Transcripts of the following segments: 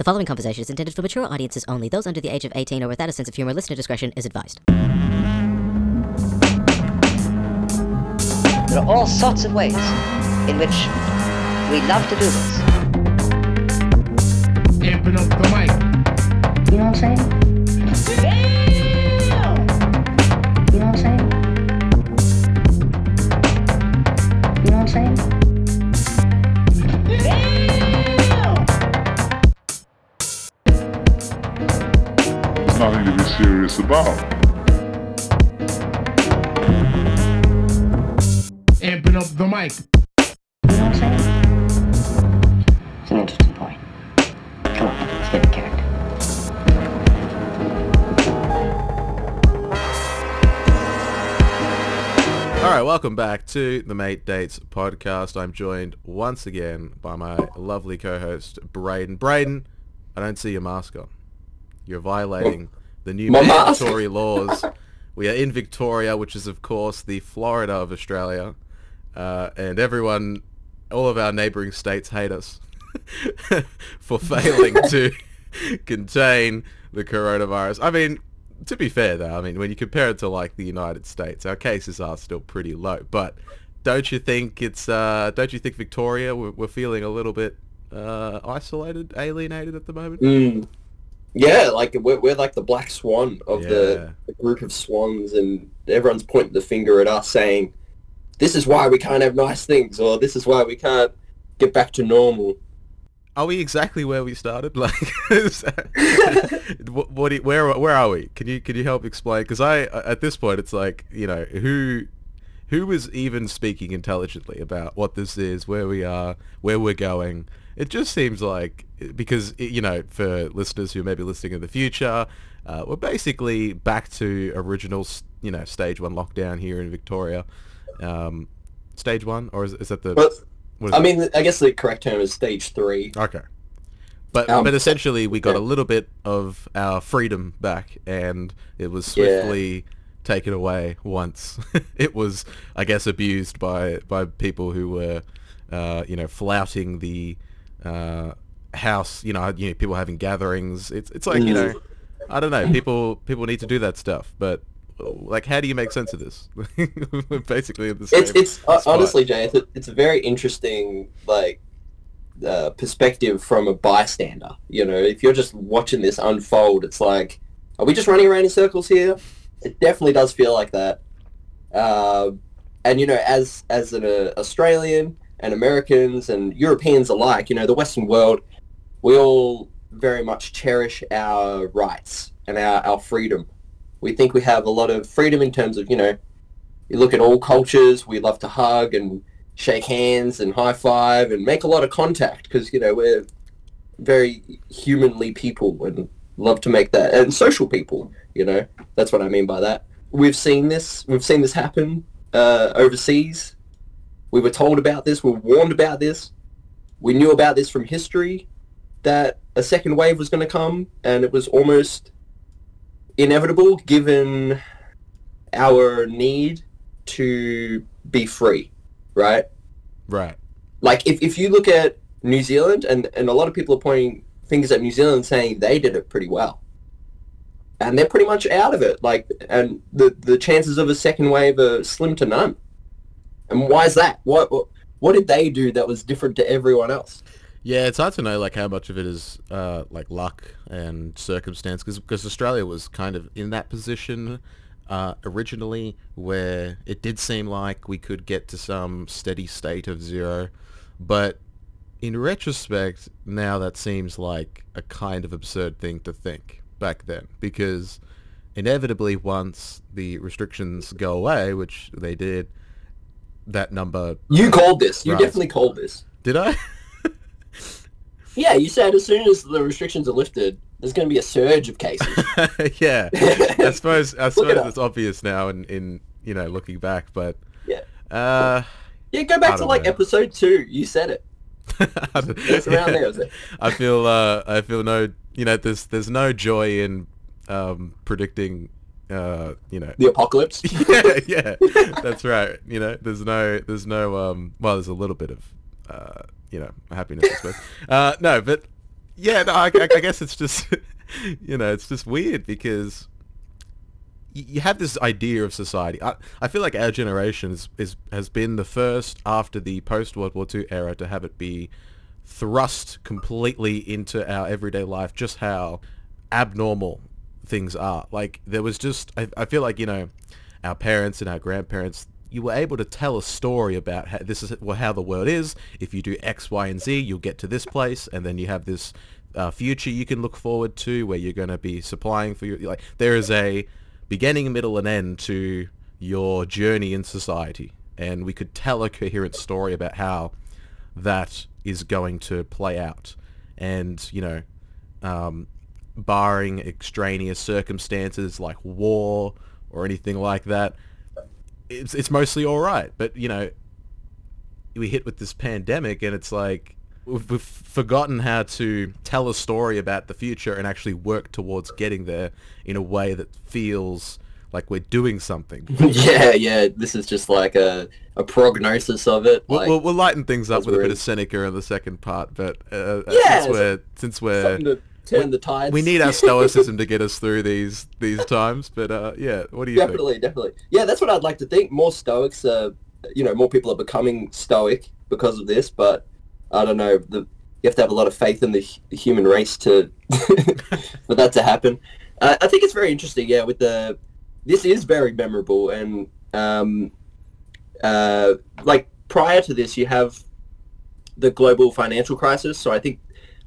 The following conversation is intended for mature audiences only. Those under the age of 18 or without a sense of humor, listener discretion is advised. There are all sorts of ways in which we love to do this. Amping up the mic. You know what I'm saying? You know what I'm saying? You know what I'm saying? Nothing to be serious about. Amping up the mic. You know what I'm saying? It's an interesting point. Come on, let's get in character. All right, welcome back to the Mate Dates podcast. I'm joined once again by my lovely co-host Braden. Braden, I don't see your mask on. You're violating the new mandatory laws. We are in Victoria, which is of course the Florida of Australia, uh, and everyone, all of our neighbouring states hate us for failing to contain the coronavirus. I mean, to be fair though, I mean, when you compare it to like the United States, our cases are still pretty low. But don't you think it's, uh, don't you think Victoria, we're, we're feeling a little bit uh, isolated, alienated at the moment? Mm. Yeah, like we're, we're like the black swan of Yeah. the, the group of swans, and everyone's pointing the finger at us, saying, "This is why we can't have nice things," or "This is why we can't get back to normal." Are we exactly where we started? Like, that- what, what, you- where, where are we? Can you, can you help explain? Because I, at this point, it's like, you know, who, who is even speaking intelligently about what this is, where we are, where we're going? It just seems like, because, you know, for listeners who may be listening in the future, uh, we're basically back to original, you know, stage one lockdown here in Victoria. Um, stage one, or is, is that the? But what is I it? mean, I guess the correct term is stage three. Okay. But Um, but essentially we got a little bit of our freedom back and it was Yeah. swiftly taken away once it was I guess abused by by people who were uh, you know flouting the uh, house you know you know people having gatherings it's it's like you Mm. know I don't know people people need to do that stuff but like how do you make sense of this basically the same It's it's uh, spot. honestly, Jay, it's a, it's a very interesting like uh, perspective from a bystander. You know, if you're just watching this unfold, it's like, are we just running around in circles here? It definitely does feel like that. Uh, and you know, as as an uh, Australian and Americans and Europeans alike, you know, the Western world, we all very much cherish our rights and our, our freedom. We think we have a lot of freedom in terms of, you know, you look at all cultures, we love to hug and shake hands and high five and make a lot of contact because, you know, we're very humanly people and love to make that and social people, you know. That's what I mean by that. We've seen this, we've seen this happen uh, overseas. We were told about this, we were warned about this. We knew about this from history that a second wave was going to come and it was almost inevitable given our need to be free, right? right Like if, if you look at New Zealand and, and a lot of people are pointing fingers at New Zealand saying they did it pretty well. And they're pretty much out of it. Like and the, the chances of a second wave are slim to none. And why is that? What what, did they do that was different to everyone else? Yeah, it's hard to know like how much of it is uh, like luck and circumstance because Australia was kind of in that position uh, originally where it did seem like we could get to some steady state of zero, but in retrospect, now that seems like a kind of absurd thing to think back then because inevitably once the restrictions go away, which they did, that number You called this. You Right. definitely called this. did I? Yeah, you said as soon as the restrictions are lifted, there's going to be a surge of cases. yeah, I suppose I Look it suppose it's obvious now in, in you know looking back, but Yeah. uh, Yeah, go back to like know. episode two. You said it. It's around there, is it? I feel uh, I feel no you know there's there's no joy in um, predicting uh, you know The apocalypse. yeah yeah that's right you know there's no there's no um well there's a little bit of uh, you know happiness I suppose uh, no but yeah, no, I, I, I guess it's just, you know, it's just weird because you have this idea of society. I, I feel like our generation is, is has been the first after the post World War II era to have it be thrust completely into our everyday life. Just how abnormal things are. Like there was just, I, I feel like you know, our parents and our grandparents. You were able to tell a story about how this is well, how the world is. If you do X, Y, and Z, you'll get to this place, and then you have this uh, future you can look forward to where you're going to be supplying for your like. There is a beginning, middle, and end to your journey in society, and we could tell a coherent story about how that is going to play out. And you know, um, barring extraneous circumstances like war or anything like that, it's it's mostly all right. But you know, we hit with this pandemic, and it's like we've, we've forgotten how to tell a story about the future and actually work towards getting there in a way that feels like we're doing something. yeah, yeah. This is just like a, a prognosis of it. We'll, Like, we'll, we'll lighten things up with a bit weird. of Seneca in the second part, but uh, Yeah, since we're since we're turn the tides. we need our stoicism to get us through these these times. But uh, yeah, what do you definitely, definitely. Yeah, that's what I'd like to think. More Stoics, uh, you know, more people are becoming Stoic because of this. But I don't know. The, you have to have a lot of faith in the human race to for that to happen. Uh, I think it's very interesting. Yeah, with the this is very memorable and um, uh, like prior to this, you have the global financial crisis. So I think.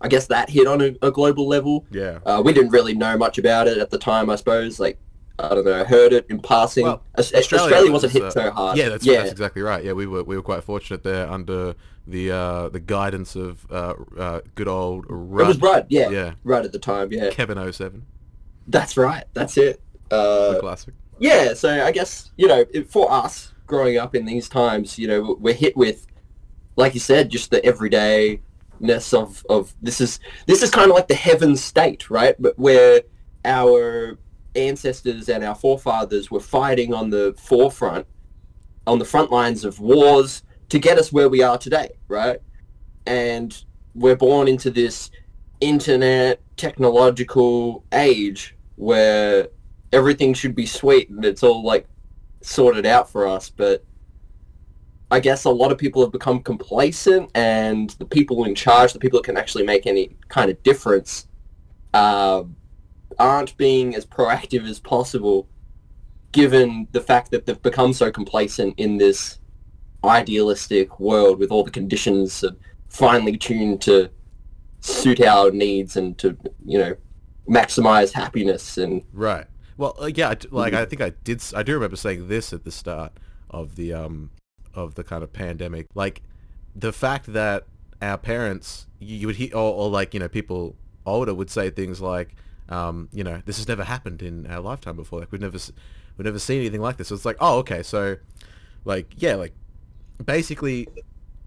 I guess that hit on a, a global level. Yeah. Uh, we didn't really know much about it at the time, I suppose. Like, I don't know, I heard it in passing. Well, Aus- Australia, wasn't hit was, so uh, hard. Yeah, that's yeah, that's exactly right. Yeah, we were we were quite fortunate there under the uh, the guidance of uh, uh, good old Rudd, it was right. Yeah, yeah. right at the time. Yeah, Kevin 07, that's right. That's it. the Uh, classic. yeah, so I guess you know, it, for us growing up in these times, you know, we're hit with, like you said, just the everydayness of of this is this is kind of like the heaven state, right? But where our ancestors and our forefathers were fighting on the forefront, on the front lines of wars to get us where we are today, right? And we're born into this internet technological age where everything should be sweet and it's all like sorted out for us but i guess a lot of people have become complacent and the people in charge the people that can actually make any kind of difference uh, aren't being as proactive as possible given the fact that they've become so complacent in this idealistic world with all the conditions of finely tuned to suit our needs and to you know maximize happiness and Right. Well, uh, yeah, like I think I did. I do remember saying this at the start of the um of the kind of pandemic. Like the fact that our parents, you, you would hear, or, or like you know people older would say things like, um, you know, this has never happened in our lifetime before. Like we've never we've never seen anything like this. So it's like, oh, okay, so like yeah, like basically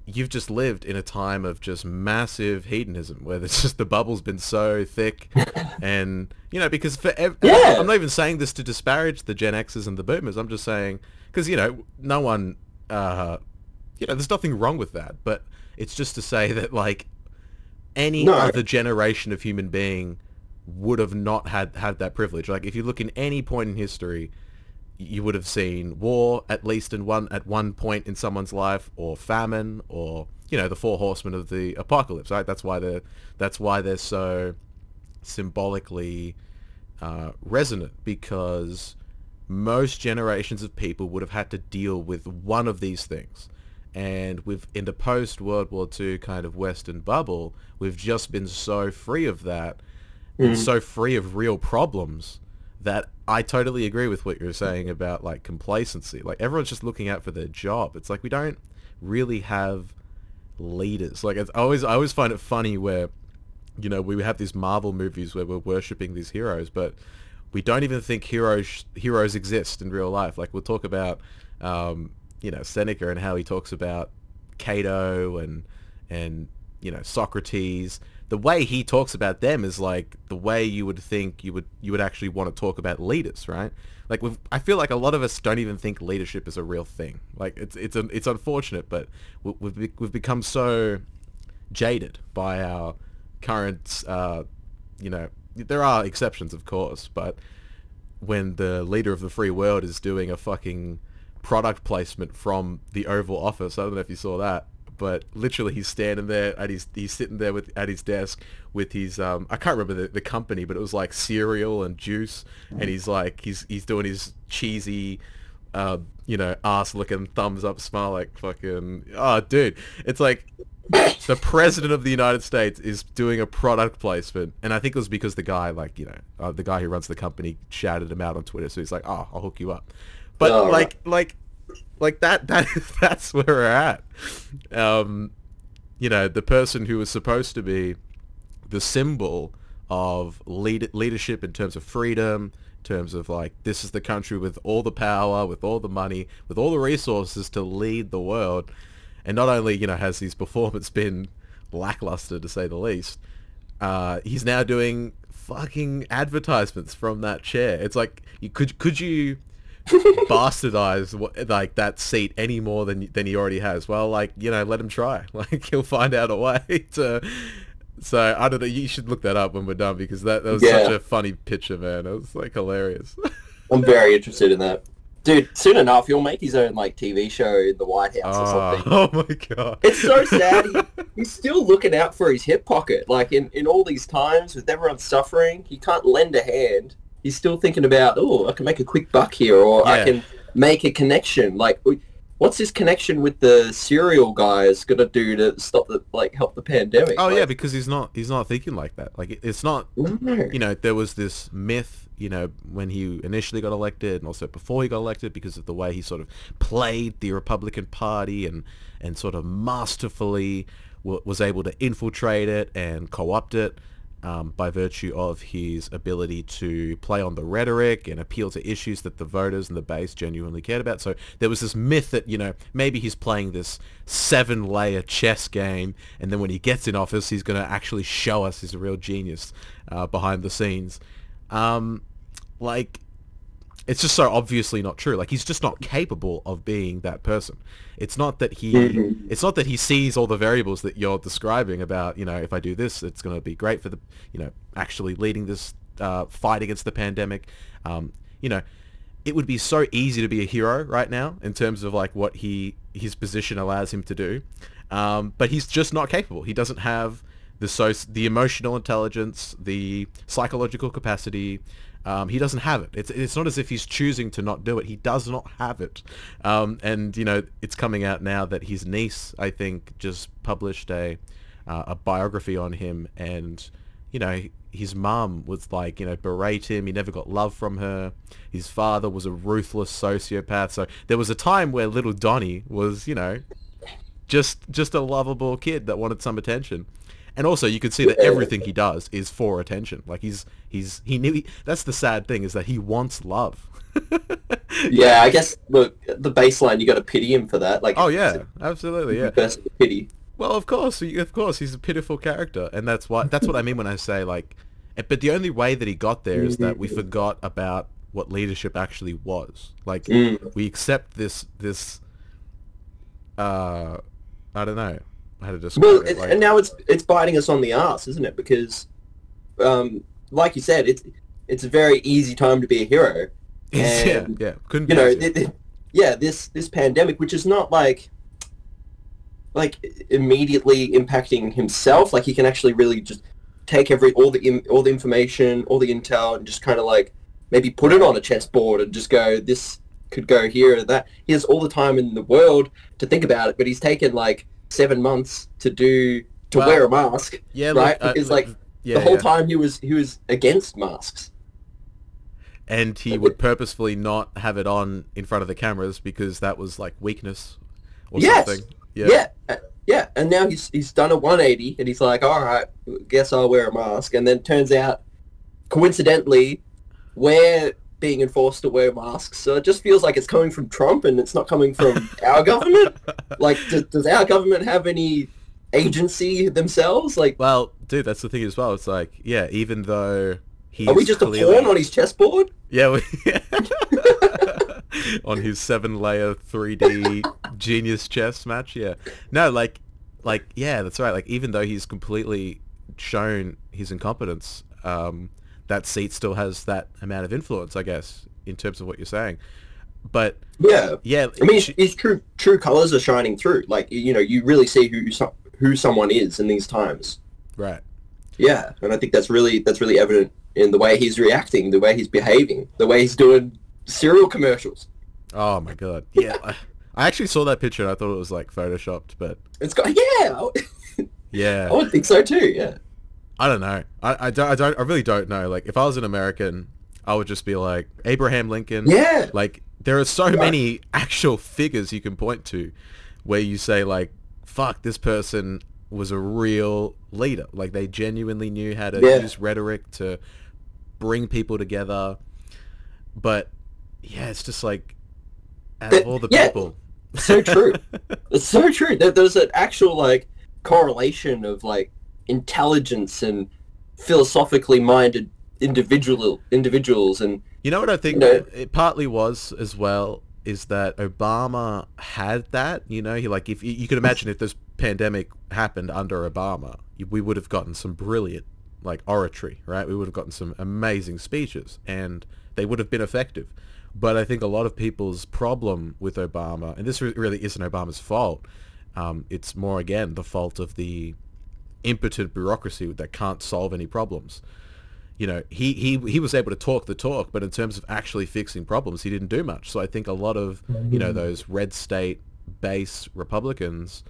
you've just lived in a time of just massive hedonism where there's just the bubble's been so thick and you know because for ev- Yeah. I'm not even saying this to disparage the Gen X's and the boomers I'm just saying because you know no one uh you know there's nothing wrong with that but it's just to say that like any No. other generation of human being would have not had had that privilege like if you look in any point in history you would have seen war at least in one at one point in someone's life or famine or you know the four horsemen of the apocalypse right that's why they're that's why they're so symbolically uh, resonant because most generations of people would have had to deal with one of these things and with in the post World War II kind of Western bubble, we've just been so free of that, and mm. so free of real problems that I totally agree with what you're saying about like complacency. Like everyone's just looking out for their job. It's like we don't really have leaders. Like it's I always I always find it funny where you know we have these Marvel movies where we're worshipping these heroes, but we don't even think heroes heroes exist in real life. Like we'll talk about um, you know Seneca and how he talks about Cato and and you know Socrates. The way he talks about them is like the way you would think you would you would actually want to talk about leaders, right? Like we've, I feel like a lot of us don't even think leadership is a real thing. Like it's it's it's unfortunate, but we- we've we've become so jaded by our current, uh, you know, there are exceptions, of course, but when the leader of the free world is doing a fucking product placement from the Oval Office, I don't know if you saw that, but literally he's standing there at his, he's sitting there with at his desk with his, um, I can't remember the, the company, but it was like cereal and juice, and he's like, he's he's doing his cheesy uh, you know, ass looking thumbs up smile like fucking oh dude. It's like the president of the United States is doing a product placement and I think it was because the guy like, you know, uh, the guy who runs the company shouted him out on Twitter so he's like, "Oh, I'll hook you up." But Oh, like like like that that that's where we're at. Um you know, the person who was supposed to be the symbol of lead- leadership in terms of freedom, terms of like this is the country with all the power, with all the money, with all the resources to lead the world. And not only you know has his performance been lackluster to say the least, uh, he's now doing fucking advertisements from that chair. It's like you could could you bastardize what, like that seat any more than than he already has. Well, like you know, let him try. Like he'll find out a way to. So I don't know. You should look that up when we're done because that, that was Yeah. such a funny picture, man. It was like hilarious. I'm very interested in that. Dude, soon enough he'll make his own like TV show in the White House or oh, something. oh my god! It's so sad. He, he's still looking out for his hip pocket. Like in, in all these times with everyone suffering, he can't lend a hand. He's still thinking about, oh, I can make a quick buck here, or Yeah. I can make a connection. Like, we- what's this connection with the cereal guys gonna do to stop the like help the pandemic? Oh Like, yeah, because he's not he's not thinking like that. Like it's not no. you know, there was this myth, you know, when he initially got elected and also before he got elected because of the way he sort of played the Republican Party and, and sort of masterfully w- was able to infiltrate it and co-opt it um, by virtue of his ability to play on the rhetoric and appeal to issues that the voters and the base genuinely cared about. So there was this myth that, you know, maybe he's playing this seven-layer chess game and then when he gets in office, he's going to actually show us he's a real genius uh, behind the scenes. Um, like, it's just so obviously not true. Like he's just not capable of being that person. It's not that he it's not that he sees all the variables that you're describing about, you know, if I do this, it's going to be great for the, you know, actually leading this uh, fight against the pandemic. Um, you know, it would be so easy to be a hero right now in terms of like what he his position allows him to do. Um, but he's just not capable. He doesn't have the so the emotional intelligence, the psychological capacity. Um, he doesn't have it. It's it's not as if he's choosing to not do it. He does not have it. Um, and you know, it's coming out now that his niece, I think, just published a uh, a biography on him, and you know, his mum was like, you know, berate him. He never got love from her. His father was a ruthless sociopath. So there was a time where little Donnie was, you know, just just a lovable kid that wanted some attention. And also, you could see that everything he does is for attention. Like he's he's he knew. he, That's the sad thing is that he wants love. Yeah, I guess look the baseline. You got to pity him for that. Like, oh yeah, absolutely, yeah. to pity. Well, of course, of course, he's a pitiful character, and that's why that's what I mean when I say like. eh, But the only way that he got there is that we forgot about what leadership actually was. Like Mm. we accept this this. Uh, I don't know how to describe Well, it. like- and now it's it's biting us on the ass, isn't it? Because, um, like you said, it's it's a very easy time to be a hero. yeah, and, yeah, couldn't You be know, it, it- yeah, this this pandemic, which is not like like immediately impacting himself. Like he can actually really just take every all the all the information, all the intel, and just kind of like maybe put it on a chessboard and just go this could go here or that. He has all the time in the world to think about it, but he's taken like seven months to do to Well, wear a mask. yeah, look, right. uh, because like yeah, the whole yeah. time he was he was against masks. and he would purposefully not have it on in front of the cameras because that was like weakness or Yes. something. Yeah. uh, yeah, and now he's he's done a 180, and he's like, all right, guess I'll wear a mask. And then turns out, coincidentally, we're being enforced to wear masks. So it just feels like it's coming from Trump, and it's not coming from our government. Like, does, does our government have any agency themselves? Like, Well, dude, that's the thing as well. It's like, yeah, even though he's are we just clearly, a pawn on his chessboard? Yeah, we, on his seven-layer 3D genius chess match. Yeah, no, like, like, yeah, that's right. Like, even though he's completely shown his incompetence, um, that seat still has that amount of influence, I guess, in terms of what you're saying. But Yeah. yeah, I mean, she- his true true colors are shining through. Like you know, you really see who who someone is in these times. right. Yeah, and I think that's really that's really evident in the way he's reacting, the way he's behaving, the way he's doing cereal commercials. Oh my god. Yeah. I, I actually saw that picture and I thought it was like photoshopped, but It's got yeah. Yeah, I would think so too. Yeah. I don't know. I, I don't I don't I really don't know. Like if I was an American, I would just be like Abraham Lincoln. Yeah. Like there are so many actual figures you can point to where you say like fuck this person was a real leader. Like they genuinely knew how to Yeah. use rhetoric to bring people together. But yeah, it's just like out of all the yeah, people. So true. it's so true. There, there's an actual like correlation of like intelligence and philosophically minded individual individuals and You know what I think No. it partly was as well is that Obama had that. You know, he like if you, you could imagine if this pandemic happened under Obama, we would have gotten some brilliant like oratory, right? We would have gotten some amazing speeches, and they would have been effective. But I think a lot of people's problem with Obama, and this really isn't Obama's fault. Um, it's more again the fault of the impotent bureaucracy that can't solve any problems you know, he, he he was able to talk the talk, but in terms of actually fixing problems, he didn't do much. So I think a lot of you know those red state base Republicans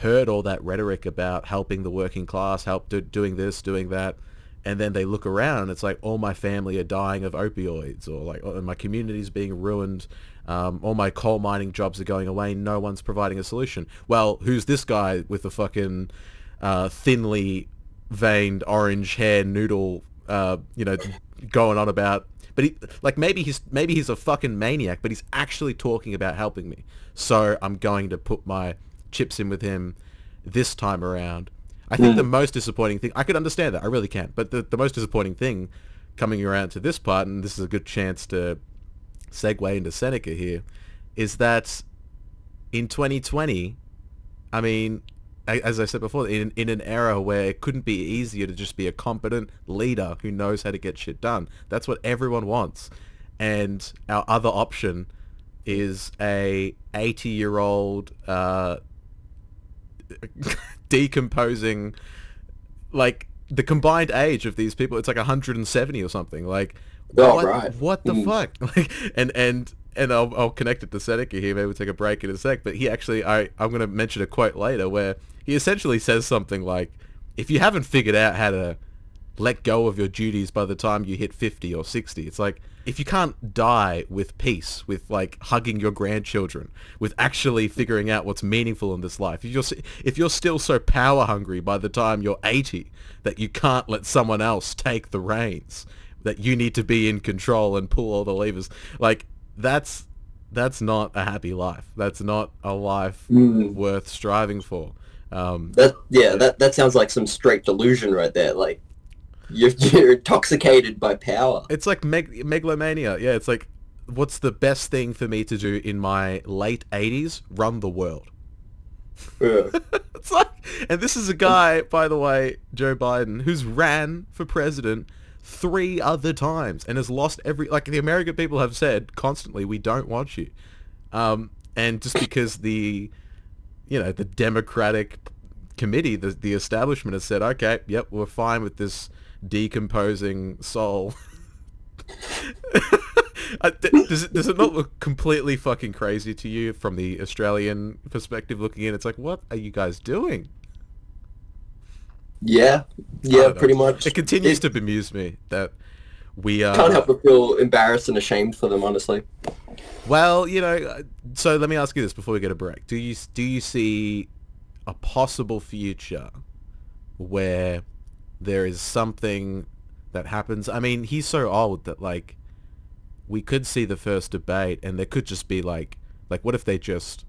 heard all that rhetoric about helping the working class, help do, doing this, doing that, and then they look around, and it's like all my family are dying of opioids, or like oh, my community's being ruined. Um, all my coal mining jobs are going away. No one's providing a solution. Well, who's this guy with the fucking uh, thinly veined orange hair noodle, uh, you know, going on about. But he, like, maybe he's maybe he's a fucking maniac, but he's actually talking about helping me. So I'm going to put my chips in with him this time around. I think the most disappointing thing, I could understand that, I really can't, but the, the most disappointing thing coming around to this part, and this is a good chance to segue into Seneca here, is that in 2020, I mean, as I said before, in in an era where it couldn't be easier to just be a competent leader who knows how to get shit done. That's what everyone wants. And our other option is a 80 year old uh, decomposing, like the combined age of these people. It's like 170 or something. Like, Oh, what, right. what the Mm. fuck? Like, and and and I'll, I'll connect it to Seneca here. Maybe we'll take a break in a sec. But he actually, I I'm going to mention a quote later where he essentially says something like, "If you haven't figured out how to let go of your duties by the time you hit 50 or 60, it's like." If you can't die with peace, with like hugging your grandchildren, with actually figuring out what's meaningful in this life, if you're if you're still so power hungry by the time you're 80 that you can't let someone else take the reins, that you need to be in control and pull all the levers. Like that's that's not a happy life. That's not a life Mm. worth striving for. Um, that yeah that that sounds like some straight delusion right there. Like you're you're intoxicated by power. it's like meg- megalomania. Yeah, it's like what's the best thing for me to do in my late 80s? Run the world. Yeah. It's like, and this is a guy, by the way, Joe Biden, who's ran for president three other times and has lost every. Like the American people have said constantly, we don't want you. Um, and just because the, you know, the Democratic committee, the the establishment has said, okay, yep, we're fine with this decomposing soul. Uh, does it does it not look completely fucking crazy to you from the Australian perspective looking in? It's like, what are you guys doing? yeah, yeah, pretty much. It continues It- to bemuse me that we are. Can't help but feel embarrassed and ashamed for them, honestly. Well, you know, uh, so let me ask you this before we get a break. Do you do you see a possible future where there is something that happens? I mean, he's so old that like we could see the first debate and there could just be like like what if they just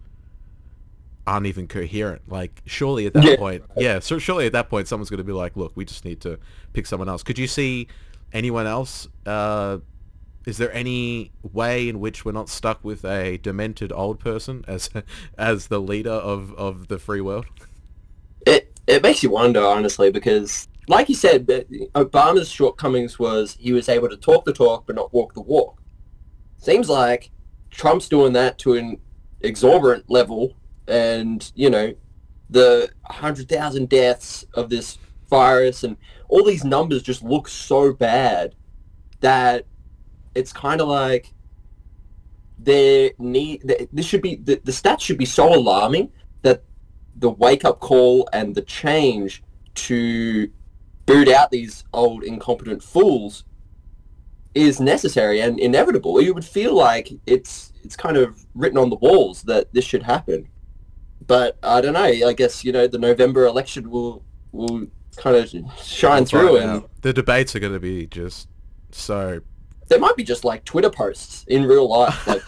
aren't even coherent? Like surely at that Yeah. point, yeah, so surely at that point someone's going to be like, look, we just need to pick someone else. Could you see anyone else uh is there any way in which we're not stuck with a demented old person as as the leader of, of the free world? It it makes you wonder, honestly, because like you said, Obama's shortcomings was he was able to talk the talk but not walk the walk. Seems like Trump's doing that to an exorbitant level, and you know, the hundred thousand deaths of this virus and all these numbers just look so bad that it's kind of like there need this should be the, the stats should be so alarming that the wake up call and the change to boot out these old incompetent fools is necessary and inevitable. You would feel like it's it's kind of written on the walls that this should happen. But I don't know. I guess you know the November election will will kind of shine through, and out. the debates are going to be just so. there might be just like Twitter posts in real life, like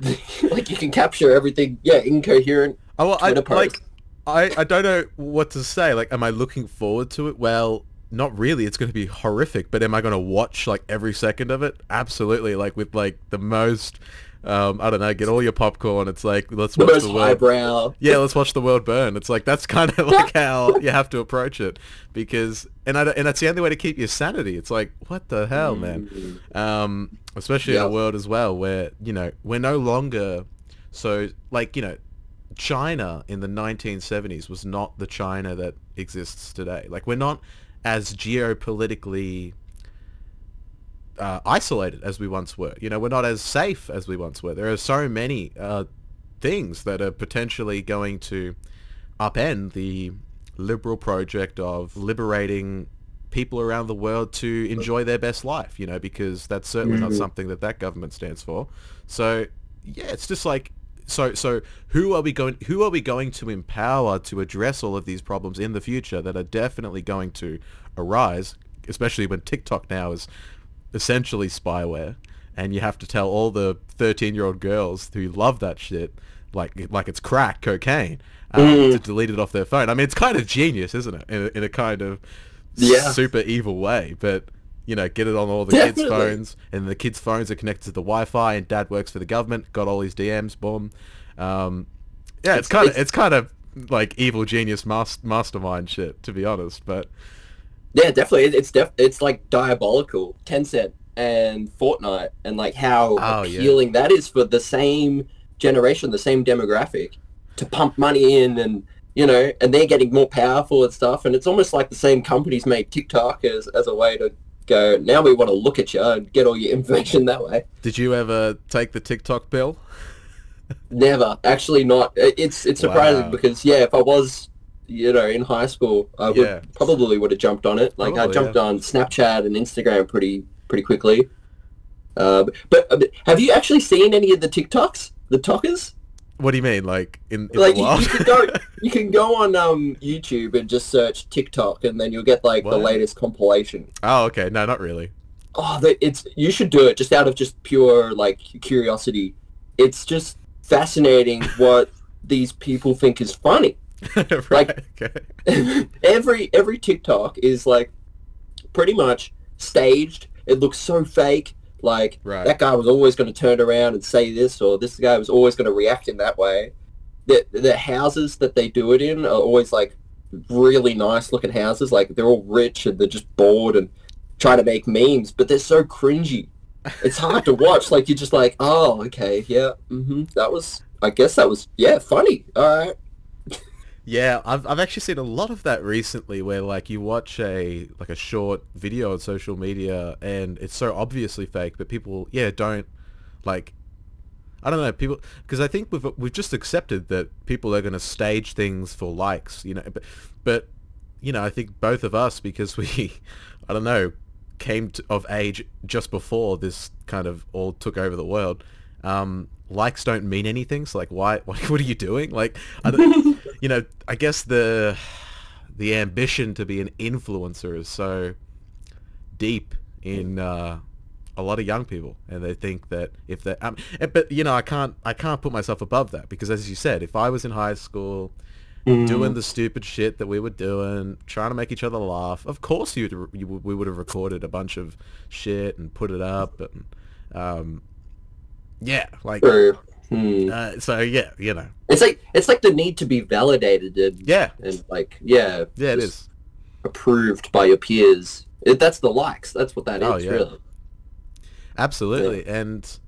like you can capture everything. Yeah, incoherent. Oh, well, I Twitter like. I, I don't know what to say. Like, am I looking forward to it? Well, not really. It's going to be horrific. But am I going to watch like every second of it? Absolutely. Like with like the most. Um, I don't know. Get all your popcorn. It's like let's The watch most the world. Yeah, let's watch the world burn. It's like that's kind of like how you have to approach it because and I, and that's the only way to keep your sanity. It's like what the hell, man. Um, especially in a world as well where you know we're no longer so like you know China in the 1970s was not the China that exists today. Like we're not as geopolitically uh, isolated as we once were. You know, we're not as safe as we once were. There are so many uh, things that are potentially going to upend the liberal project of liberating people around the world to enjoy their best life, you know, because that's certainly not something that that government stands for. So, yeah, it's just like so so who are we going who are we going to empower to address all of these problems in the future that are definitely going to arise, especially when TikTok now is essentially spyware and you have to tell all the 13-year-old girls who love that shit like like it's crack cocaine um, to delete it off their phone. I mean, it's kind of genius, isn't it? In a, in a kind of Yeah. super evil way, but you know, get it on all the kids' phones, and the kids' phones are connected to the Wi-Fi, and Dad works for the government, got all his DMs, boom. Um, yeah, it's It's- kind of it's- it's kind of like evil genius mas- mastermind shit, to be honest. But Yeah, definitely. It- It's def- it's like diabolical. Tencent and Fortnite and like how Oh, yeah. appealing that is for the same generation, the same demographic, to pump money in and you know, and they're getting more powerful and stuff. And it's almost like the same companies made TikTok as as a way to go. Now we want to look at you and get all your information that way. did you ever take the TikTok bill? Never, actually, not. It- It's it's surprising Wow. because yeah, if I was, you know, in high school, I would Yeah. probably would have jumped on it. Like I jumped yeah. on Snapchat and Instagram pretty pretty quickly. Uh, but, but have you actually seen any of the TikToks, the Talkers? What do you mean, like in, in Like the you, you can go you can go on um YouTube and just search TikTok, and then you'll get like the latest compilation. oh, okay, no, not really. Oh, the, it's you should do it just out of just pure like curiosity. It's just fascinating what these people think is funny. right, Like- okay. every every TikTok is like pretty much staged. It looks so fake. Like Right. that guy was always going to turn around and say this, or this guy was always going to react in that way. The the houses that they do it in are always like really nice looking houses. Like they're all rich and they're just bored and trying to make memes, but they're so cringy. It's hard to watch. Like you're just like, oh, okay, yeah, hmm that was. I guess that was yeah, funny. All right. Yeah, I've I've actually seen a lot of that recently, where like you watch a like a short video on social media, and it's so obviously fake, but people yeah don't like. I don't know people because I think we've we've just accepted that people are going to stage things for likes, you know. But but you know I think both of us because we I don't know came to, of age just before this kind of all took over the world. Um, likes don't mean anything. So like, why? Like, what are you doing? Like, I don't, you know, I guess the the ambition to be an influencer is so deep in uh, a lot of young people, and they think that if they, um, eh, but you know, I can't I can't put myself above that because, as you said, if I was in high school. Doing the stupid shit that we were doing, trying to make each other laugh. Of course, you'd, you would- we would have recorded a bunch of shit and put it up, and um, yeah, like. Hmm. Uh, so yeah, you know, It's like it's like the need to be validated and yeah, and like yeah yeah, it is. approved by your peers. It, that's the likes. That's what that is Oh, yeah. really. Absolutely, and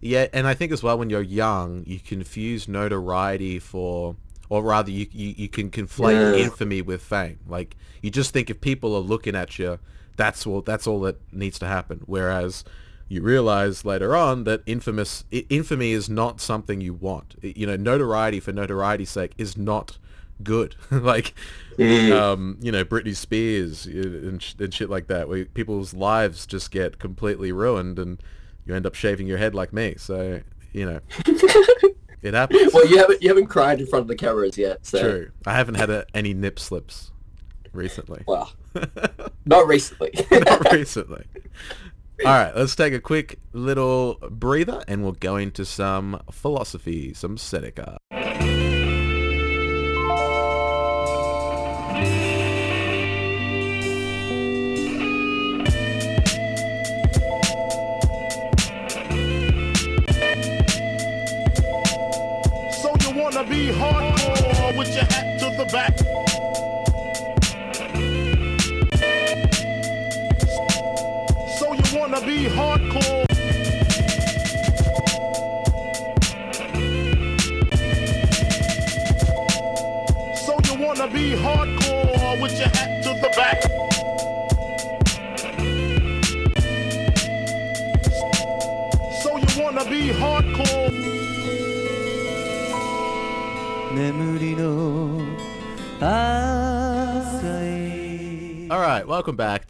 yeah, and I think as well when you're young, you confuse notoriety for, or rather, you you, you can conflate Yeah. infamy with fame. Like you just think if people are looking at you, that's all that's all that needs to happen. Whereas you realize later on that infamous infamy is not something you want. You know, notoriety for notoriety's sake is not good. like, um, you know, Britney Spears and, sh- and shit like that, where people's lives just get completely ruined and you end up shaving your head like me. So, you know, it happens. Well, you haven't you haven't cried in front of the cameras yet. So True. I haven't had a, any nip slips recently. well, not recently. Not recently. All right, let's take a quick little breather and we'll go into some philosophy, some Seneca.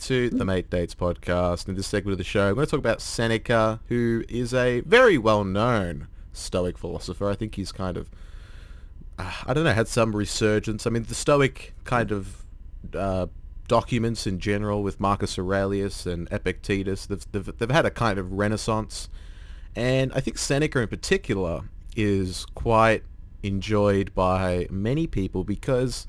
To the Mate Dates podcast. In this segment of the show, I'm going to talk about Seneca, who is a very well-known Stoic philosopher. I think he's kind of, uh, I don't know, had some resurgence. I mean, the Stoic kind of uh, documents in general with Marcus Aurelius and Epictetus, they've, they've, they've had a kind of renaissance. And I think Seneca in particular is quite enjoyed by many people because,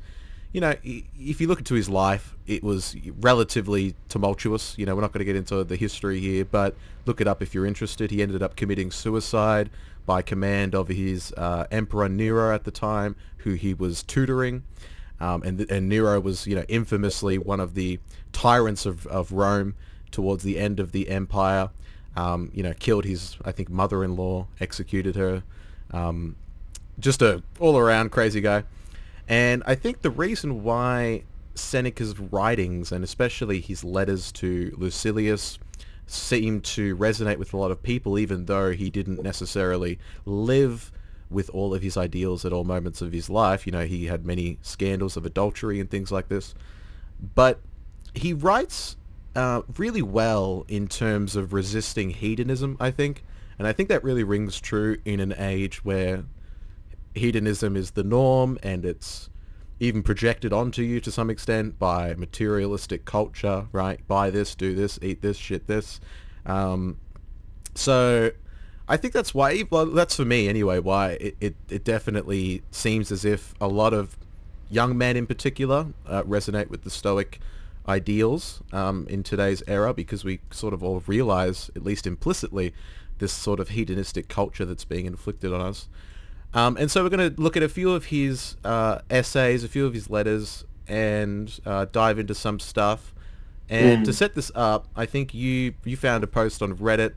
you know, if you look into his life, it was relatively tumultuous. You know, we're not going to get into the history here, but look it up if you're interested. He ended up committing suicide by command of his uh, Emperor Nero at the time, who he was tutoring. Um, and, and Nero was, you know, infamously one of the tyrants of, of Rome towards the end of the empire. Um, you know, killed his, I think, mother-in-law, executed her. Um, just a all-around crazy guy. And I think the reason why Seneca's writings, and especially his letters to Lucilius, seem to resonate with a lot of people, even though he didn't necessarily live with all of his ideals at all moments of his life. You know, he had many scandals of adultery and things like this. But he writes uh, really well in terms of resisting hedonism, I think. And I think that really rings true in an age where hedonism is the norm and it's even projected onto you to some extent by materialistic culture, right? Buy this, do this, eat this, shit this. Um, so I think that's why, well, that's for me anyway, why it, it, it definitely seems as if a lot of young men in particular uh, resonate with the Stoic ideals um, in today's era because we sort of all realize, at least implicitly, this sort of hedonistic culture that's being inflicted on us. Um, and so we're going to look at a few of his uh, essays, a few of his letters, and uh, dive into some stuff. And to set this up, I think you you found a post on Reddit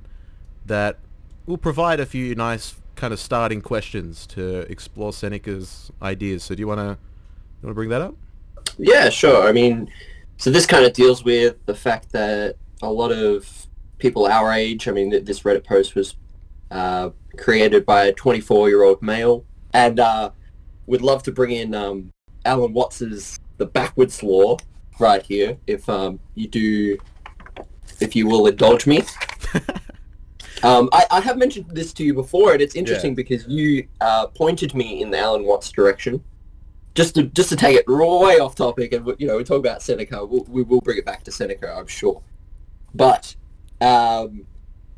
that will provide a few nice kind of starting questions to explore Seneca's ideas. So do you want to you want to bring that up? Yeah, sure. I mean, so this kind of deals with the fact that a lot of people our age, I mean, this Reddit post was uh, created by a 24-year-old male, and uh, would love to bring in um, Alan Watts's The Backwards Law right here, if um, you do, if you will indulge me. Um, I, I have mentioned this to you before, and it's interesting because you uh, pointed me in the Alan Watts direction. Just to just to take it way off topic, and you know we talk about Seneca, we'll, we will bring it back to Seneca, I'm sure. But um,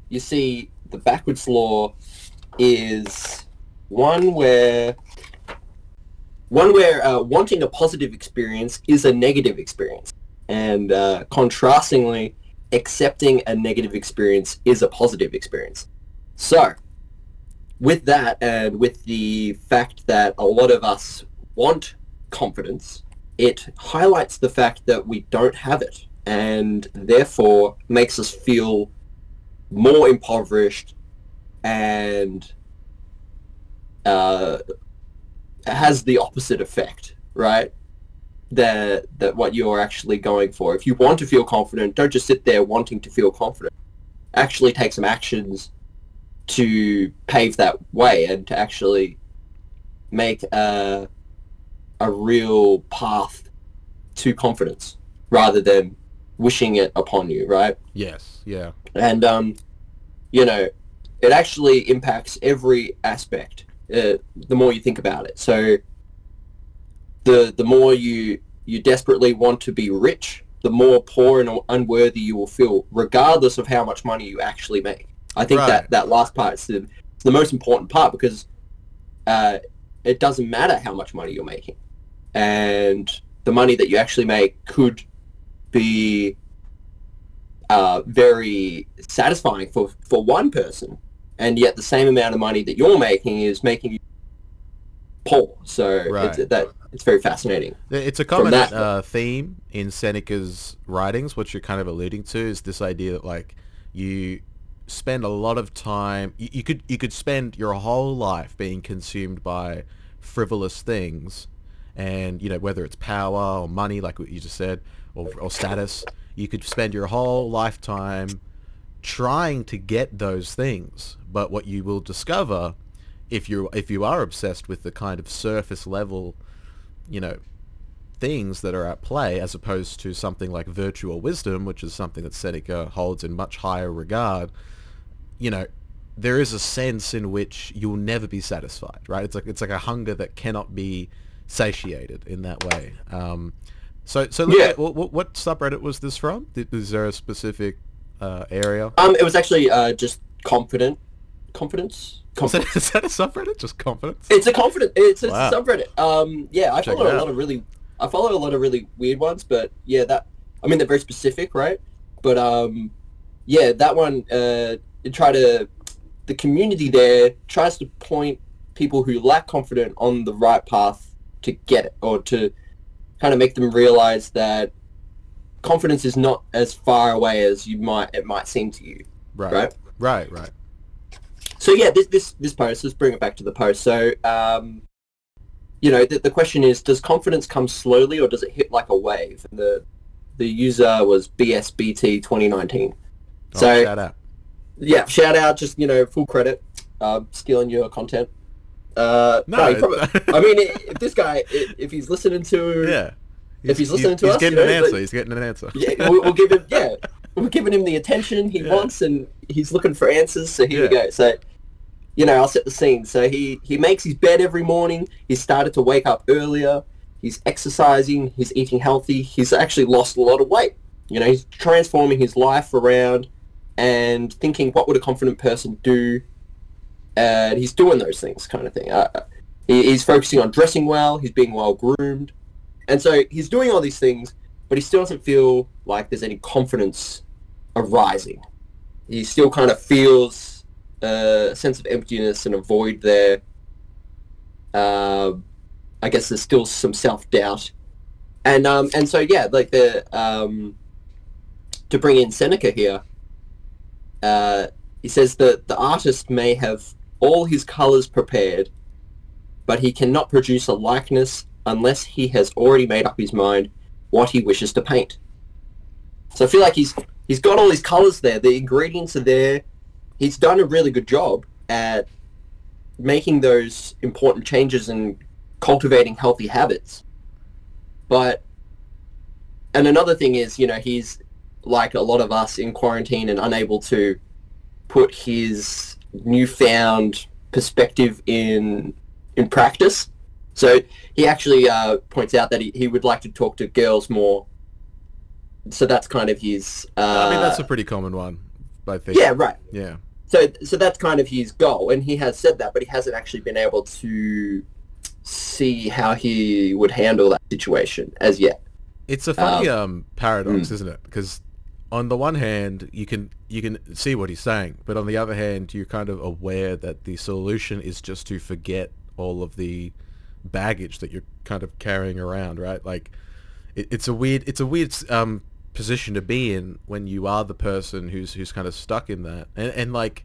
you see, the backwards law is one where one where uh, wanting a positive experience is a negative experience, and uh, contrastingly, accepting a negative experience is a positive experience. So, with that and with the fact that a lot of us want confidence, it highlights the fact that we don't have it and therefore makes us feel more impoverished and uh, has the opposite effect, right? That that what you're actually going for. If you want to feel confident, don't just sit there wanting to feel confident. Actually, take some actions to pave that way and to actually make a a real path to confidence rather than wishing it upon you, right? Yes. Yeah. and um, you know, it actually impacts every aspect. Uh, the more you think about it, so the the more you you desperately want to be rich, the more poor and unworthy you will feel, regardless of how much money you actually make. I think Right. that that last part is the, the most important part because uh, it doesn't matter how much money you're making, and the money that you actually make could be uh, very satisfying for, for one person, and yet the same amount of money that you're making is making you poor. So Right. it's, that it's very fascinating. It's a common uh, theme in Seneca's writings. What you're kind of alluding to is this idea that like you spend a lot of time. You, you could you could spend your whole life being consumed by frivolous things, and you know whether it's power or money, like what you just said, or, or status. You could spend your whole lifetime trying to get those things, but what you will discover if you if you are obsessed with the kind of surface level, you know, things that are at play as opposed to something like virtue or wisdom, which is something that Seneca holds in much higher regard, you know, there is a sense in which you will never be satisfied, right? It's like it's like a hunger that cannot be satiated in that way. Um, so so look Yeah. at, what, what subreddit was this from? Is there a specific uh, area? Um, it was actually uh, just confident, confidence. Confidence. is that a subreddit? Just confidence? It's a confident. It's, it's Wow. a subreddit. Um, yeah, I Check follow a lot of really, I follow a lot of really weird ones, but yeah, that I mean they're very specific, right? But um, yeah, that one uh, it try to the community there tries to point people who lack confidence on the right path to get it, or to kind of make them realize that confidence is not as far away as you might it might seem to you. Right. Right. Right, right. So yeah, this this this post. Let's bring it back to the post. So um, you know, the, the question is, does confidence come slowly or does it hit like a wave? And the the user was BSBT 2019. Oh, So shout out. yeah, shout out, just you know, full credit, uh, stealing your content. Uh, No, he probably- I mean, if this guy, if he's listening to, Yeah. If he's listening to us... he's us, getting you an answer. He's getting an answer. yeah, we'll, we'll give him, yeah, we're giving him the attention he Yeah. wants, and he's looking for answers. So here we go. So, you know, I'll set the scene. So he he makes his bed every morning. He's started to wake up earlier. He's exercising. He's eating healthy. He's actually lost a lot of weight. You know, he's transforming his life around and thinking, what would a confident person do? And he's doing those things, kind of thing. Uh, he, he's focusing on dressing well. He's being well groomed. And so he's doing all these things, but he still doesn't feel like there's any confidence arising. He still kind of feels uh, a sense of emptiness and a void there. Uh, I guess there's still some self-doubt. And um, and so yeah, like the um, to bring in Seneca here, uh, he says that the artist may have all his colors prepared, but he cannot produce a likeness unless he has already made up his mind what he wishes to paint. So I feel like he's he's got all his colors there. The ingredients are there. He's done a really good job at making those important changes and cultivating healthy habits. But and another thing is, you know, he's like a lot of us in quarantine and unable to put his newfound perspective in in practice. So he actually uh, points out that he, he would like to talk to girls more. So that's kind of his. Uh, I mean, that's a pretty common one, I think. yeah, right. Yeah. So so that's kind of his goal, and he has said that, but he hasn't actually been able to see how he would handle that situation as yet. It's a funny um, paradox, mm. isn't it? Because on the one hand, you can you can see what he's saying, but on the other hand, you're kind of aware that the solution is just to forget all of the baggage that you're kind of carrying around, right? Like, it, it's a weird it's a weird um, position to be in when you are the person who's who's kind of stuck in that, and and like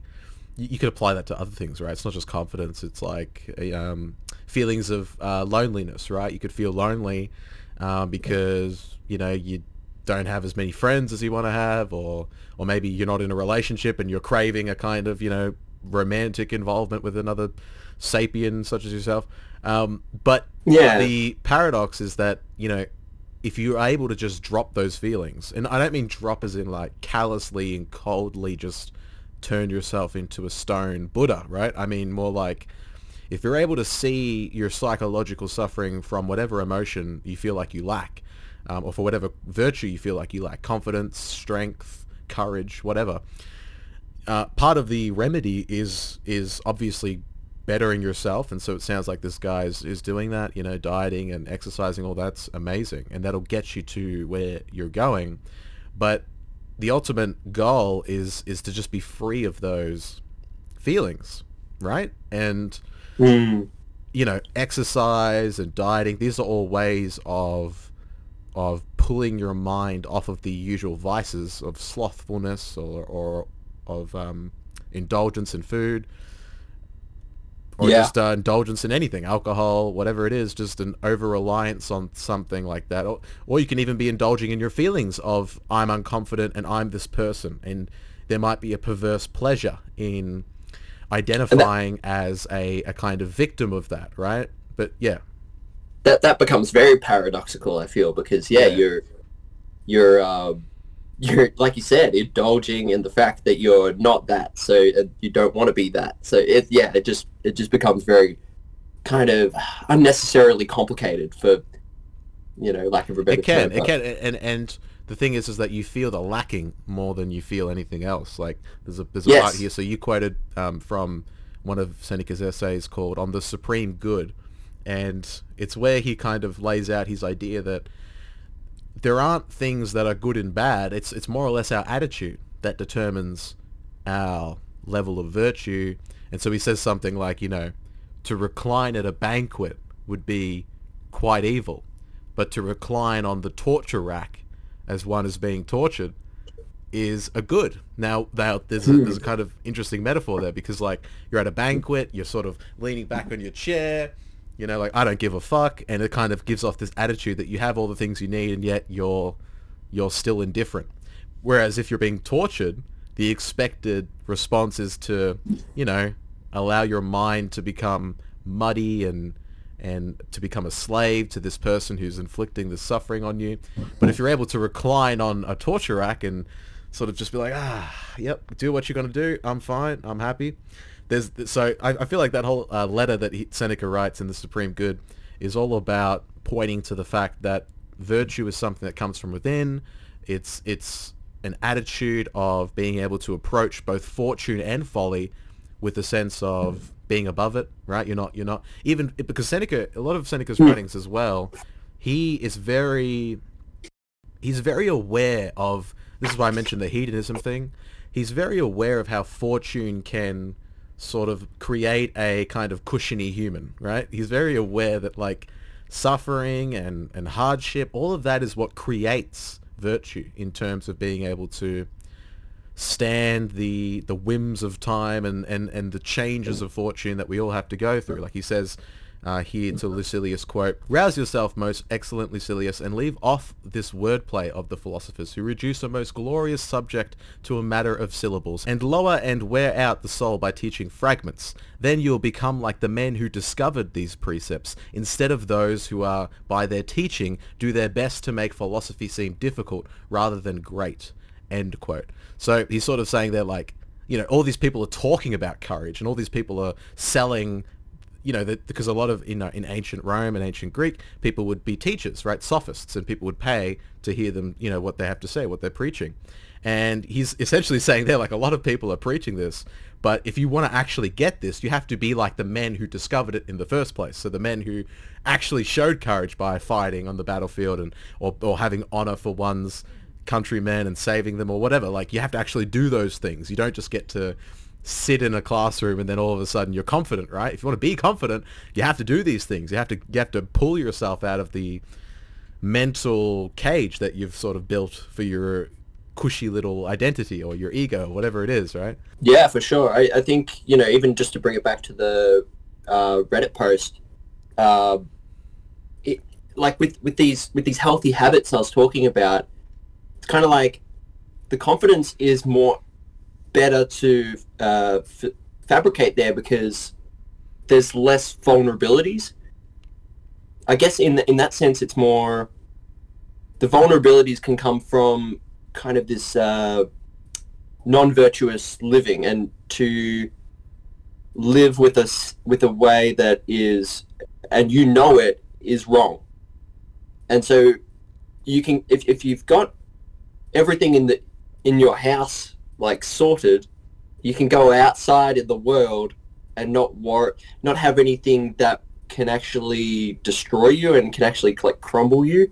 you, you could apply that to other things, right? It's not just confidence; it's like um, feelings of uh, loneliness, right? You could feel lonely um, because you know you don't have as many friends as you want to have, or or maybe you're not in a relationship and you're craving a kind of you know romantic involvement with another sapien such as yourself. Um, but Yeah. the paradox is that you know if you're able to just drop those feelings, and I don't mean drop as in like callously and coldly just turn yourself into a stone Buddha, right? I mean more like if you're able to see your psychological suffering from whatever emotion you feel like you lack, um, or for whatever virtue you feel like you lack, confidence, strength, courage, whatever, uh, part of the remedy is is obviously bettering yourself, and so it sounds like this guy is, is doing that. You know, dieting and exercising, all that's amazing, and that'll get you to where you're going. But the ultimate goal is is to just be free of those feelings, right? And you know, exercise and dieting, these are all ways of of pulling your mind off of the usual vices of slothfulness or, or of um, indulgence in food or Yeah. just uh, indulgence in anything, alcohol, whatever it is, just an over-reliance on something like that. Or, or you can even be indulging in your feelings of I'm unconfident and I'm this person. And there might be a perverse pleasure in identifying as a, a kind of victim of that, right? But yeah, that that becomes very paradoxical. I feel because yeah, Yeah. you're you're um, you're like you said, indulging in the fact that you're not that, so uh, you don't want to be that. So it yeah, it just it just becomes very kind of unnecessarily complicated for you know lack of a better it can, term. it can, and and the thing is, is that you feel the lacking more than you feel anything else. Like there's a there's a Yes. part here. So you quoted um, from one of Seneca's essays called "On the Supreme Good," and it's where he kind of lays out his idea that there aren't things that are good and bad. It's it's more or less our attitude that determines our level of virtue. And so he says something like, you know, to recline at a banquet would be quite evil, but to recline on the torture rack as one is being tortured is a good. Now, now there's a, there's a hmm. kind of interesting metaphor there because like you're at a banquet, you're sort of leaning back on your chair, you know, like I don't give a fuck, and it kind of gives off this attitude that you have all the things you need and yet you're you're still indifferent. Whereas if you're being tortured, the expected response is to, you know, allow your mind to become muddy and and to become a slave to this person who's inflicting the suffering on you. But if you're able to recline on a torture rack and sort of just be like, ah, yep, do what you're going to do. I'm fine. I'm happy. There's so I, I feel like that whole uh, letter that he, Seneca writes in the Supreme Good is all about pointing to the fact that virtue is something that comes from within. It's it's an attitude of being able to approach both fortune and folly with a sense of being above it, right? You're not, you're not even because Seneca, a lot of Seneca's writings as well, he is very, he's very aware of. This is why I mentioned the hedonism thing. He's very aware of how fortune can sort of create a kind of cushiony human, right? He's very aware that like suffering and, and hardship, all of that is what creates virtue in terms of being able to stand the the whims of time and, and, and the changes of fortune that we all have to go through. Like he says uh, here to Lucilius, quote, Rouse yourself, most excellent Lucilius, and leave off this wordplay of the philosophers who reduce a most glorious subject to a matter of syllables, and lower and wear out the soul by teaching fragments. Then you will become like the men who discovered these precepts, instead of those who are, by their teaching, do their best to make philosophy seem difficult rather than great. End quote. So he's sort of saying they're like, you know, all these people are talking about courage and all these people are selling, you know, because a lot of, you know, in ancient Rome and ancient Greek, people would be teachers, right? Sophists and people would pay to hear them, you know, what they have to say, what they're preaching. And he's essentially saying there, like a lot of people are preaching this, but if you want to actually get this, you have to be like the men who discovered it in the first place. So the men who actually showed courage by fighting on the battlefield and or, or having honor for one's countrymen and saving them or whatever. Like you have to actually do those things. You don't just get to sit in a classroom and then all of a sudden you're confident, right? If you want to be confident, you have to do these things. You have to you have to pull yourself out of the mental cage that you've sort of built for your cushy little identity or your ego whatever it is, right? Yeah, for sure. I, I think, you know, even just to bring it back to the uh, Reddit post, uh, it, like with, with these with these healthy habits I was talking about, it's kind of like the confidence is more better to uh, f- fabricate there because there's less vulnerabilities. I guess in in that sense, it's more the vulnerabilities can come from kind of this uh, non-virtuous living and to live with us with a way that is and you know it is wrong and so you can if, if you've got everything in the in your house like sorted you can go outside in the world and not wor- not have anything that can actually destroy you and can actually like crumble you.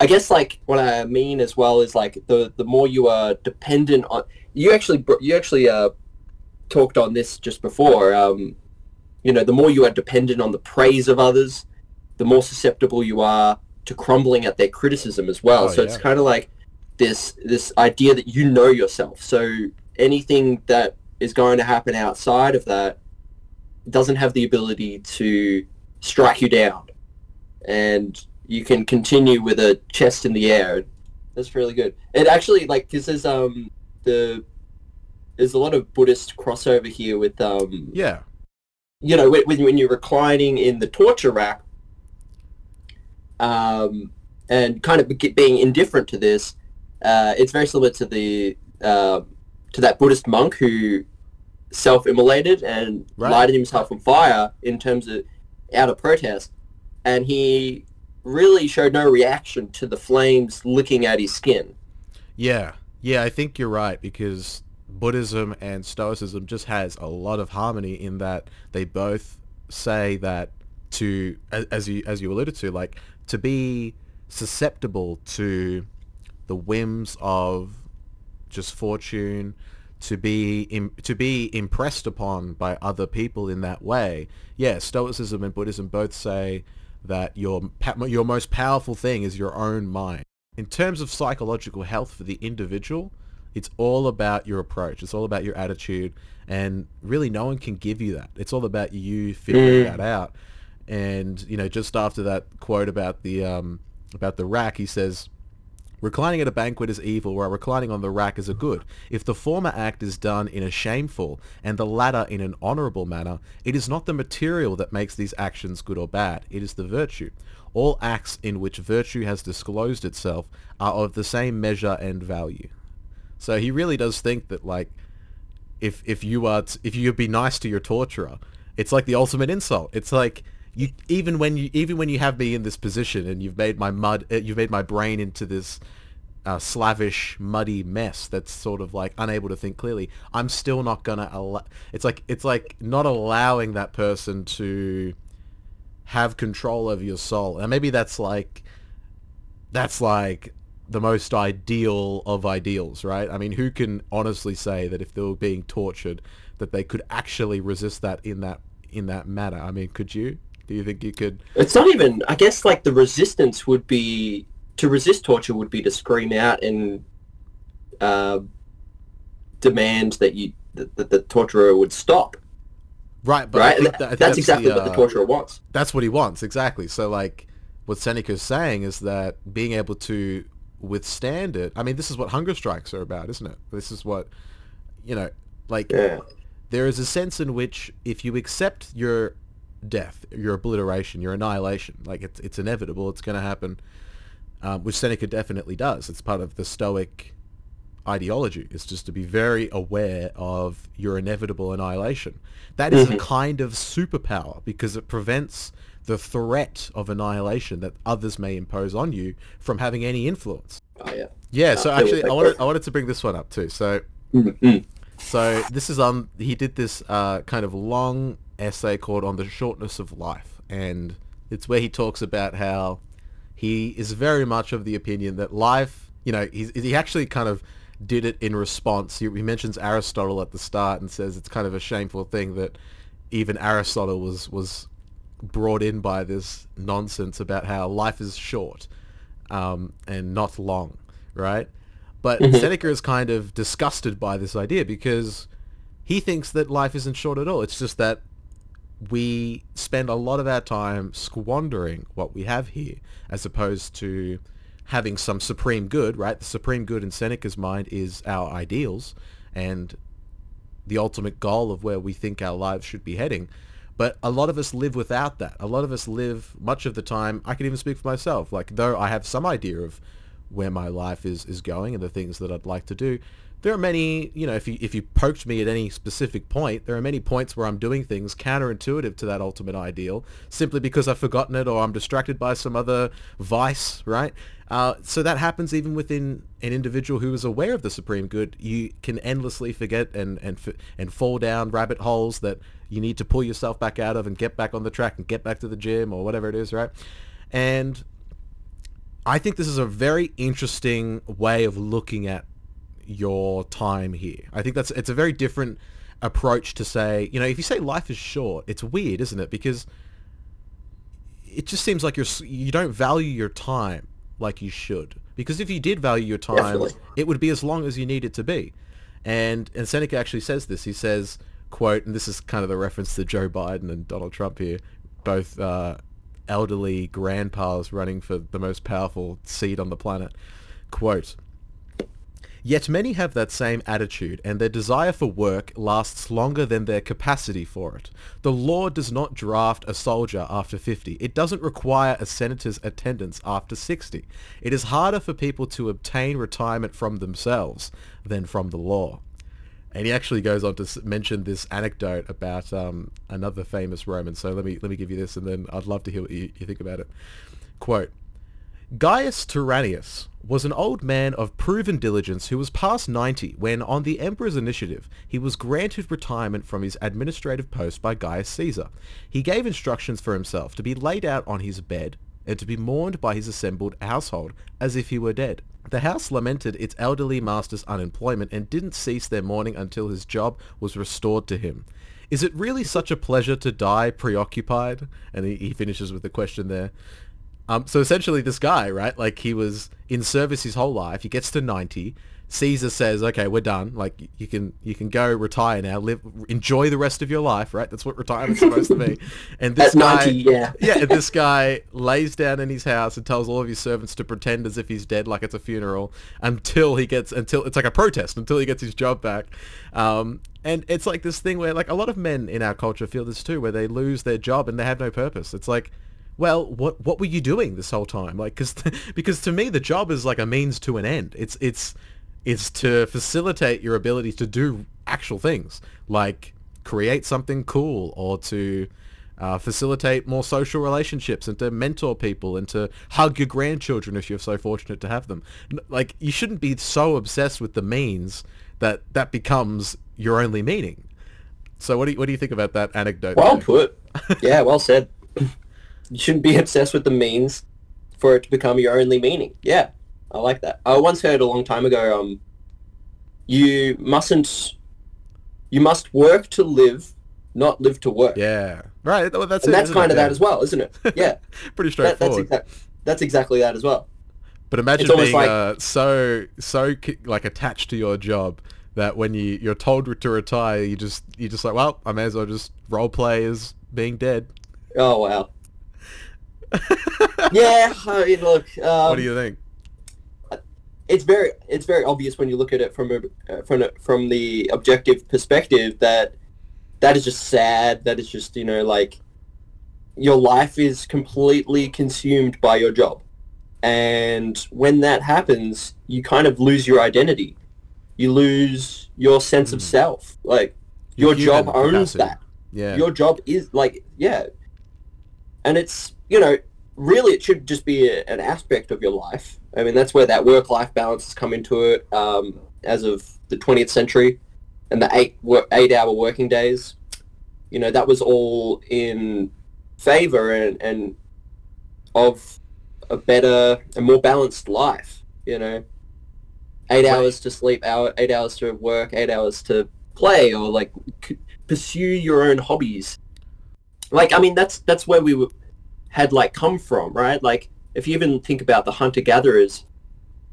I guess like what I mean as well is like the the more you are dependent on you actually you actually uh talked on this just before um you know the more you are dependent on the praise of others the more susceptible you are to crumbling at their criticism as well. Oh, so it's kind of like this this idea that you know yourself so anything that is going to happen outside of that doesn't have the ability to strike you down and you can continue with a chest in the air. That's really good. It actually like because there's um the there's a lot of Buddhist crossover here with um Yeah. you know when, when you're reclining in the torture rack um and kind of being indifferent to this uh, it's very similar to the uh, to that Buddhist monk who self-immolated and Right. lighted himself on fire in terms of out of protest. And he really showed no reaction to the flames licking at his skin. Yeah, yeah, I think you're right because Buddhism and Stoicism just has a lot of harmony in that they both say that to, as you as you alluded to, like to be susceptible to the whims of just fortune, to be Im- to be impressed upon by other people in that way. Yeah, Stoicism and Buddhism both say that your pa- your most powerful thing is your own mind. In terms of psychological health for the individual, it's all about your approach. It's all about your attitude, and really, no one can give you that. It's all about you figuring that out. And you know, just after that quote about the um, about the rack, he says, Reclining at a banquet is evil, while reclining on the rack is a good. If the former act is done in a shameful, and the latter in an honourable manner, it is not the material that makes these actions good or bad, it is the virtue. All acts in which virtue has disclosed itself are of the same measure and value. So he really does think that, like, if if you are t- if you be nice to your torturer, it's like the ultimate insult. It's like you even when you even when you have me in this position and you've made my mud uh, you've made my brain into this uh, slavish muddy mess that's sort of like unable to think clearly. I'm still not gonna allow. It's like it's like not allowing that person to have control over your soul. And maybe that's like that's like the most ideal of ideals, right? I mean, who can honestly say that if they were being tortured, that they could actually resist that in that in that manner? I mean, could you? Do you think you could? It's not even. I guess like the resistance would be to resist torture would be to scream out and uh, demand that you that, that the torturer would stop. Right, but I right, think that- think that's exactly the, what the uh, torturer wants. That's what he wants, exactly. So like what Seneca's saying is that being able to withstand it. I mean, this is what hunger strikes are about, isn't it? This is what you know, like Yeah. there is a sense in which if you accept your death, your obliteration, your annihilation, like it's it's inevitable, it's going to happen, um, which Seneca definitely does. It's part of the Stoic ideology. Is just to be very aware of your inevitable annihilation. That is a kind of superpower because it prevents the threat of annihilation that others may impose on you from having any influence. Oh yeah. Yeah, so actually, I wanted I wanted to bring this one up too. So, Mm. so this is um he did this uh kind of long essay called "On the Shortness of Life," and it's where he talks about how he is very much of the opinion that life, you know, he's, he actually kind of did it in response. He, he mentions Aristotle at the start and says it's kind of a shameful thing that even Aristotle was was brought in by this nonsense about how life is short um, and not long, right? But Seneca is kind of disgusted by this idea because he thinks that life isn't short at all. It's just that we spend a lot of our time squandering what we have here as opposed to having some supreme good, right? The supreme good in Seneca's mind is our ideals and the ultimate goal of where we think our lives should be heading. But a lot of us live without that. A lot of us live much of the time, I can even speak for myself, like though I have some idea of where my life is, is going and the things that I'd like to do, there are many, you know, if you if you poked me at any specific point, there are many points where I'm doing things counterintuitive to that ultimate ideal, simply because I've forgotten it or I'm distracted by some other vice, right? Uh, so that happens even within an individual who is aware of the supreme good. You can endlessly forget and and and fall down rabbit holes that you need to pull yourself back out of and get back on the track and get back to the gym or whatever it is, right? And I think this is a very interesting way of looking at your time here. I think that's it's a very different approach to say, you know, if you say life is short, it's weird, isn't it? Because it just seems like you're you don't value your time like you should. Because if you did value your time, Definitely. it would be as long as you need it to be. And and Seneca actually says this. He says, quote, and this is kind of the reference to Joe Biden and Donald Trump here, both uh, elderly grandpas running for the most powerful seat on the planet. Quote, Yet many have that same attitude, and their desire for work lasts longer than their capacity for it. The law does not draft a soldier after 50. It doesn't require a senator's attendance after 60. It is harder for people to obtain retirement from themselves than from the law. And he actually goes on to mention this anecdote about um, another famous Roman. So let me let me give you this, and then I'd love to hear what you, you think about it. Quote. Gaius Turannius was an old man of proven diligence who was past 90 when, on the emperor's initiative, he was granted retirement from his administrative post by Gaius Caesar. He gave instructions for himself to be laid out on his bed and to be mourned by his assembled household as if he were dead. The house lamented its elderly master's unemployment and didn't cease their mourning until his job was restored to him. Is it really such a pleasure to die preoccupied? And he, he finishes with the question there. Um, so essentially, this guy, right? Like he was in service his whole life. He gets to ninety. Caesar says, "Okay, we're done. Like you can you can go retire now. Live, enjoy the rest of your life. Right? That's what retirement's supposed to be." And this At guy, 90, yeah. yeah, this guy lays down in his house and tells all of his servants to pretend as if he's dead, like it's a funeral, until he gets until it's like a protest until he gets his job back. Um, and it's like this thing where like a lot of men in our culture feel this too, where they lose their job and they have no purpose. It's like well, what what were you doing this whole time? Like, because because to me the job is like a means to an end. It's it's it's to facilitate your ability to do actual things, like create something cool or to uh, facilitate more social relationships and to mentor people and to hug your grandchildren if you're so fortunate to have them. Like, you shouldn't be so obsessed with the means that that becomes your only meaning. So what do you, what do you think about that anecdote? Well there? put. Yeah, well said. You shouldn't be obsessed with the means for it to become your only meaning. Yeah, I like that. I once heard a long time ago, um, you mustn't, you must work to live, not live to work. Yeah, right. Well, that's and it, that's kind it? of that as well, isn't it? Yeah, Pretty that, that's, straightforward. that's exactly that as well. but imagine being like- uh, so so like attached to your job that when you you're told to retire, you just you just like, well, I may as well just role play as being dead. Oh wow. yeah, I mean, look. Um, what do you think? it's very it's very obvious when you look at it from a uh, from a, from the objective perspective that that is just sad. That is just you know like your life is completely consumed by your job, and when that happens, you kind of lose your identity. You lose your sense of self. Like your Hmm. Your job owns capacity. that Yeah, your job is like yeah and it's you know really it should just be a, an aspect of your life i mean that's where that work life balance has come into it um, as of the 20th century and the eight work, eight hour working days you know that was all in favor and, and of a better and more balanced life. You know, eight hours to sleep, hour eight hours to work, eight hours to play, or like c- pursue your own hobbies. Like, I mean, that's that's where we were, had like come from, right? Like, if you even think about the hunter gatherers,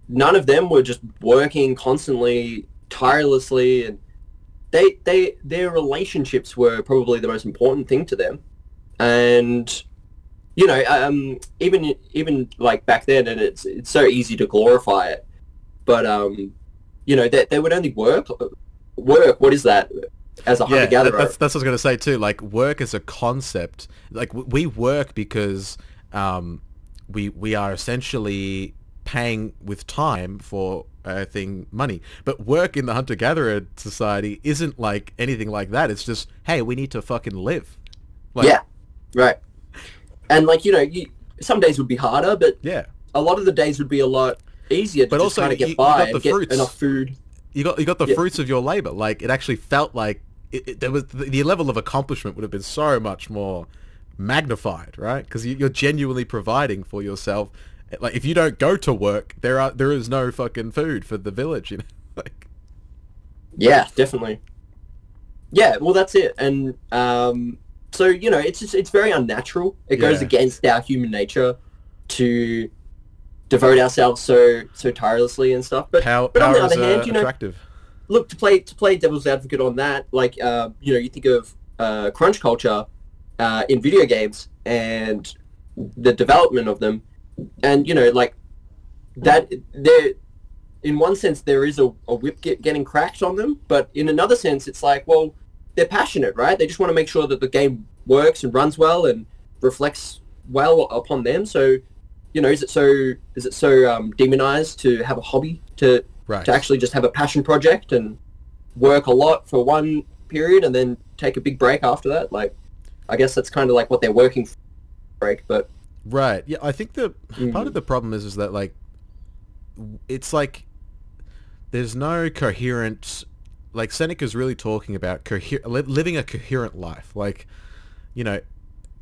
none of them were just working constantly, tirelessly, and they they their relationships were probably the most important thing to them, and you know, um, even even like back then, and it's it's so easy to glorify it, but um, you know, they, they would only work work. What is that? As a hunter yeah, gatherer, that- that's that's what I was gonna say too. Like work as a concept, like we work because um, we we are essentially paying with time for a thing money. But work in the hunter gatherer society isn't like anything like that. It's just hey, we need to fucking live. Like, yeah, right. And like you know, you, some days would be harder, but yeah. a lot of the days would be a lot easier to But also kind of you- get you by got and the get fruits. enough food. You got you got the Yeah. fruits of your labor. Like it actually felt like it, it, there was the, the level of accomplishment would have been so much more magnified, right? Because you, you're genuinely providing for yourself. Like if you don't go to work, there are there is no fucking food for the village. You know, like Yeah, definitely. Yeah, well, that's it. And um, so you know, it's just it's very unnatural. It goes against our human nature to devote ourselves so so tirelessly and stuff. But power, but on the is other uh, hand, you know, attractive. Look to play to play devil's advocate on that. Like uh, you know, you think of uh, crunch culture uh, in video games and the development of them, and you know, like that. There, in one sense, there is a, a whip get, getting cracked on them, but in another sense, it's like, well, they're passionate, right? They just want to make sure that the game works and runs well and reflects well upon them. So, you know, is it so is it so um, demonized to have a hobby to Right. to actually just have a passion project and work a lot for one period and then take a big break after that. Like, I guess that's kind of like what they're working for break. But Right. Yeah, I think the Mm-hmm. part of the problem is is that like it's like there's no coherent like Seneca's really talking about coher- li- living a coherent life. Like, you know,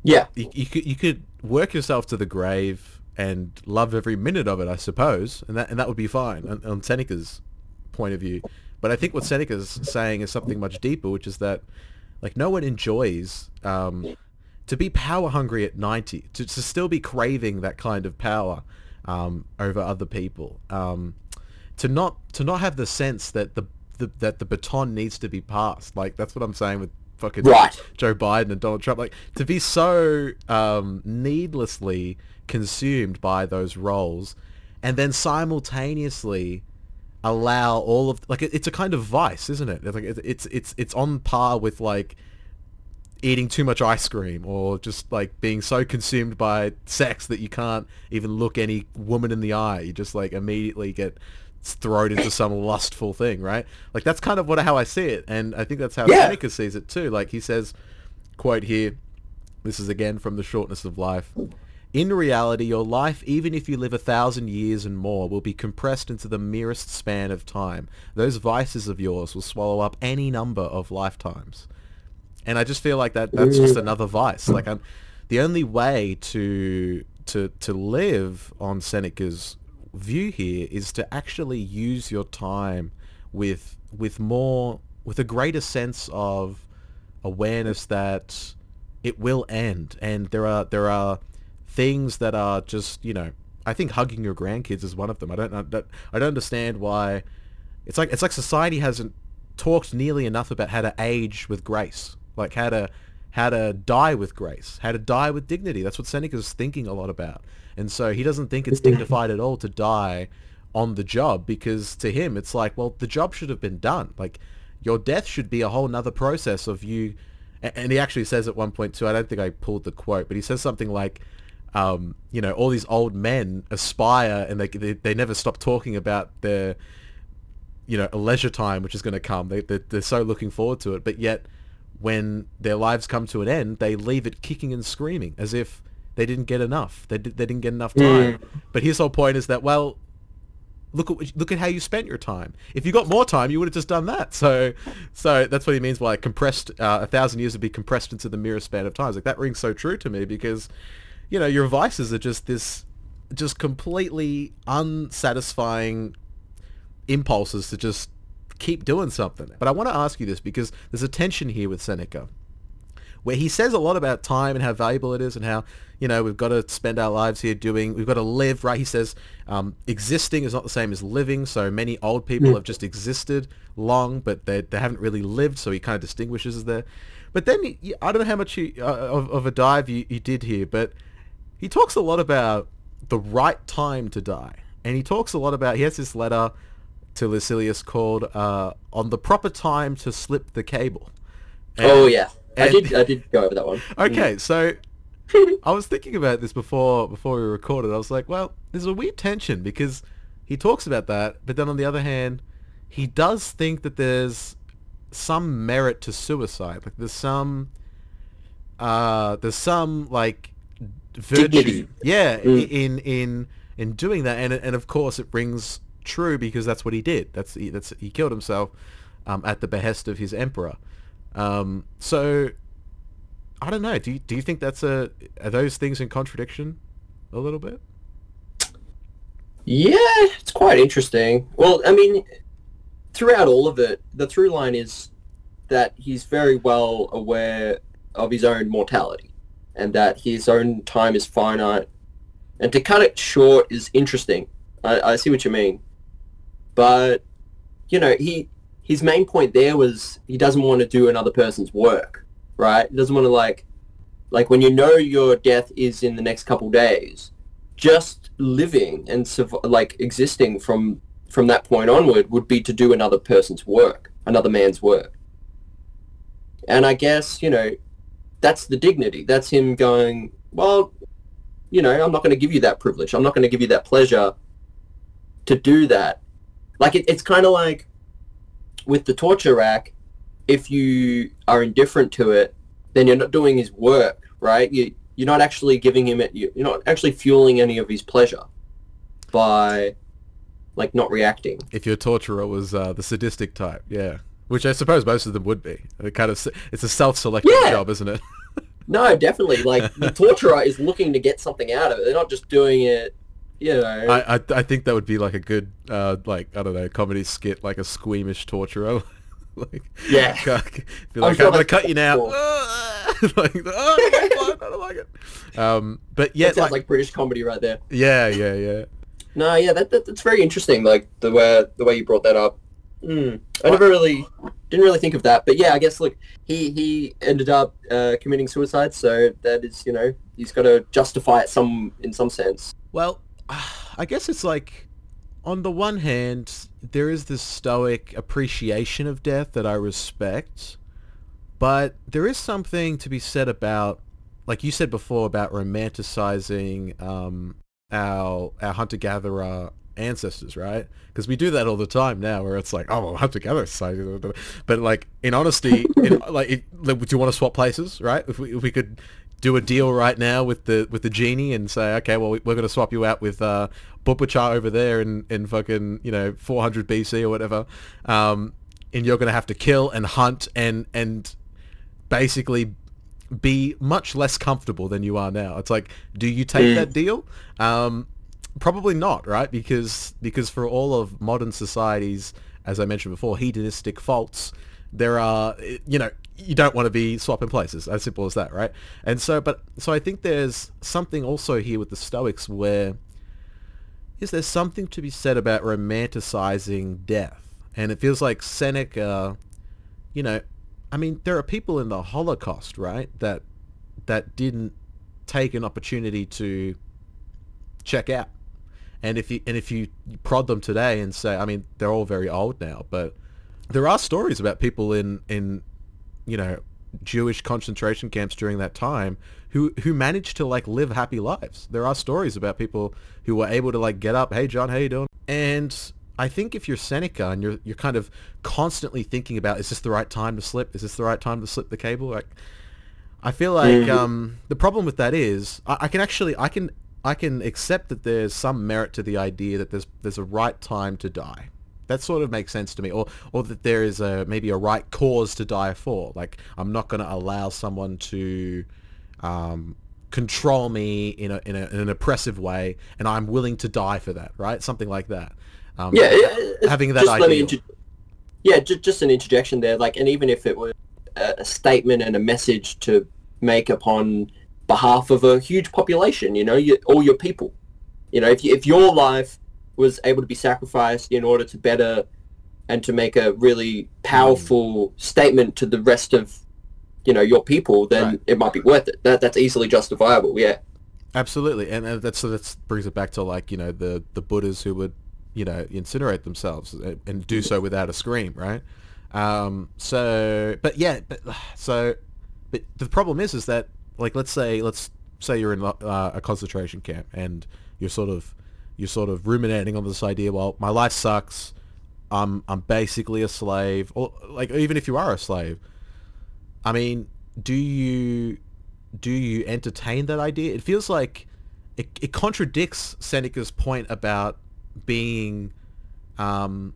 yeah, you, you could you could work yourself to the grave and love every minute of it, I suppose, and that and that would be fine on, on Seneca's point of view. But I think what Seneca's saying is something much deeper, which is that like no one enjoys um, to be power hungry at 90, to, to still be craving that kind of power um, over other people, um, to not to not have the sense that the, the that the baton needs to be passed. Like that's what I'm saying with fucking Right. Joe Biden and Donald Trump. Like to be so um, needlessly consumed by those roles, and then simultaneously allow all of like it- it's a kind of vice, isn't it? Like it's it's it's, it's on par with like eating too much ice cream or just like being so consumed by sex that you can't even look any woman in the eye. You just like immediately get thrown into some lustful thing, right? Like that's kind of what how I see it, and I think that's how Yeah. Seneca sees it too. Like he says, quote here, this is again from The Shortness of Life. In reality, your life, even if you live a thousand years and more, will be compressed into the merest span of time. Those vices of yours will swallow up any number of lifetimes. And I just feel like that that's just mm. another vice. Like I'm, the only way to to to live on Seneca's view here is to actually use your time with with more with a greater sense of awareness that it will end and there are there are things that are just you know I think hugging your grandkids is one of them. I don't I don't understand why it's like it's like society hasn't talked nearly enough about how to age with grace like how to how to die with grace how to die with dignity. That's what Seneca's thinking a lot about. And so he doesn't think it's dignified at all to die on the job because to him it's like well the job should have been done. Like your death should be a whole nother process of you and he actually says at one point too i don't think i pulled the quote but he says something like um, you know all these old men aspire and they, they, they never stop talking about their you know a leisure time which is going to come they, they, they're so looking forward to it but yet when their lives come to an end they leave it kicking and screaming as if they didn't get enough they, did, they didn't get enough time but his whole point is that well look at look at how you spent your time. If you got more time, you would have just done that. So, so that's what he means by compressed. Uh, a thousand years would be compressed into the merest span of time. Like that rings so true to me because, you know, your vices are just this just completely unsatisfying impulses to just keep doing something. But I want to ask you this because there's a tension here with Seneca where he says a lot about time and how valuable it is and how, you know, we've got to spend our lives here doing, we've got to live, right? He says um, existing is not the same as living. So many old people have just existed long, but they, they haven't really lived. So he kind of distinguishes there. But then, he, I don't know how much you, uh, of, of a dive you, you did here, but he talks a lot about the right time to die. And he talks a lot about, he has this letter to Lucilius called uh, On the Proper Time to Slip the Cable. oh yeah, I and- did. I did go over that one. Okay, so I was thinking about this before before we recorded. I was like, well, there's a weird tension because he talks about that, but then on the other hand, he does think that there's some merit to suicide. Like there's some uh there's some like virtue. Dignity. Yeah, Mm. in in in doing that and and of course it rings true because that's what he did. That's he, that's he killed himself um, at the behest of his emperor. Um, so I don't know. Do you, do you think that's a are those things in contradiction a little bit? Yeah, it's quite interesting. Well, I mean, throughout all of it, the through line is that he's very well aware of his own mortality and that his own time is finite. And to cut it short is interesting. I, I see what you mean. But, you know, he his main point there was he doesn't want to do another person's work, right? He doesn't want to, like, like when you know your death is in the next couple days, just living and like existing from from that point onward would be to do another person's work, another man's work. And I guess, you know, that's the dignity. That's him going, well, you know, I'm not going to give you that privilege. I'm not going to give you that pleasure to do that. Like, it, it's kind of like with the torture rack, if you are indifferent to it, then you're not doing his work, right? You, you're not actually giving him it. You're not actually fueling any of his pleasure by, like, not reacting. If your torturer was uh, the sadistic type, yeah, which I suppose most of them would be. It kind of it's a self-selected Yeah. job, isn't it? No, definitely. Like the torturer is looking to get something out of it. They're not just doing it, you know. I, I I think that would be like a good uh, like I don't know comedy skit like a squeamish torturer. like Yeah. be like, sure I'm gonna cut you now. like, oh, I don't like it. Um, but yeah, that sounds like, like British comedy right there. yeah, yeah, yeah. No, yeah, that, that that's very interesting. Like the way the way you brought that up. Mm. I never really didn't really think of that, but yeah, I guess look, he he ended up uh, committing suicide, so that is you know he's got to justify it some in some sense. Well, I guess it's like, on the one hand, there is this stoic appreciation of death that I respect, but there is something to be said about, like you said before, about romanticizing um, our our hunter-gatherer ancestors, right? Because we do that all the time now, where it's like, oh, well, hunter-gatherer society, but like in honesty, in, like, it, like, do you want to swap places, right? If we if we could do a deal right now with the with the genie and say, okay, well, we- we're going to swap you out with uh, Bubachar over there in, in fucking you know 400 BC or whatever, um, and you're going to have to kill and hunt and and basically be much less comfortable than you are now. It's like, do you take that deal? Um, probably not, right? Because because for all of modern societies, as I mentioned before, hedonistic faults, there are you know you don't want to be swapping places. As simple as that, right? And so, but so I think there's something also here with the Stoics where is there something to be said about romanticizing death? And it feels like Seneca, you know, I mean, there are people in the Holocaust, right, that that didn't take an opportunity to check out. And if you and if you prod them today and say, I mean, they're all very old now, but there are stories about people in in you know Jewish concentration camps during that time who who managed to like live happy lives. There are stories about people who were able to like get up, hey John, how you doing? And I think if you're Seneca and you're you're kind of constantly thinking about is this the right time to slip? Is this the right time to slip the cable? Like I feel like um, the problem with that is I, I can actually I can I can accept that there's some merit to the idea that there's there's a right time to die. That sort of makes sense to me, or or that there is a maybe a right cause to die for. Like I'm not going to allow someone to um, control me in a, in, a, in an oppressive way, and I'm willing to die for that, right? Something like that. Um, yeah, having that just let me ideal. inter- yeah, just, just an interjection there. Like, and even if it a, a statement and a message to make upon behalf of a huge population, you know, you, all your people. You know, if you, if your life was able to be sacrificed in order to better and to make a really powerful statement to the rest of, you know, your people, then Right. it might be worth it. That that's easily justifiable. Yeah. Absolutely, and uh, that's so that brings it back to like you know the the Buddhas who would you know incinerate themselves and, and do so without a scream, right? Um, so, but yeah, but so, but the problem is, is that like let's say let's say you're in uh, a concentration camp and you're sort of you're sort of ruminating on this idea. Well, my life sucks. I'm I'm basically a slave, or like even if you are a slave, I mean, do you do you entertain that idea? It feels like it, it contradicts Seneca's point about being um,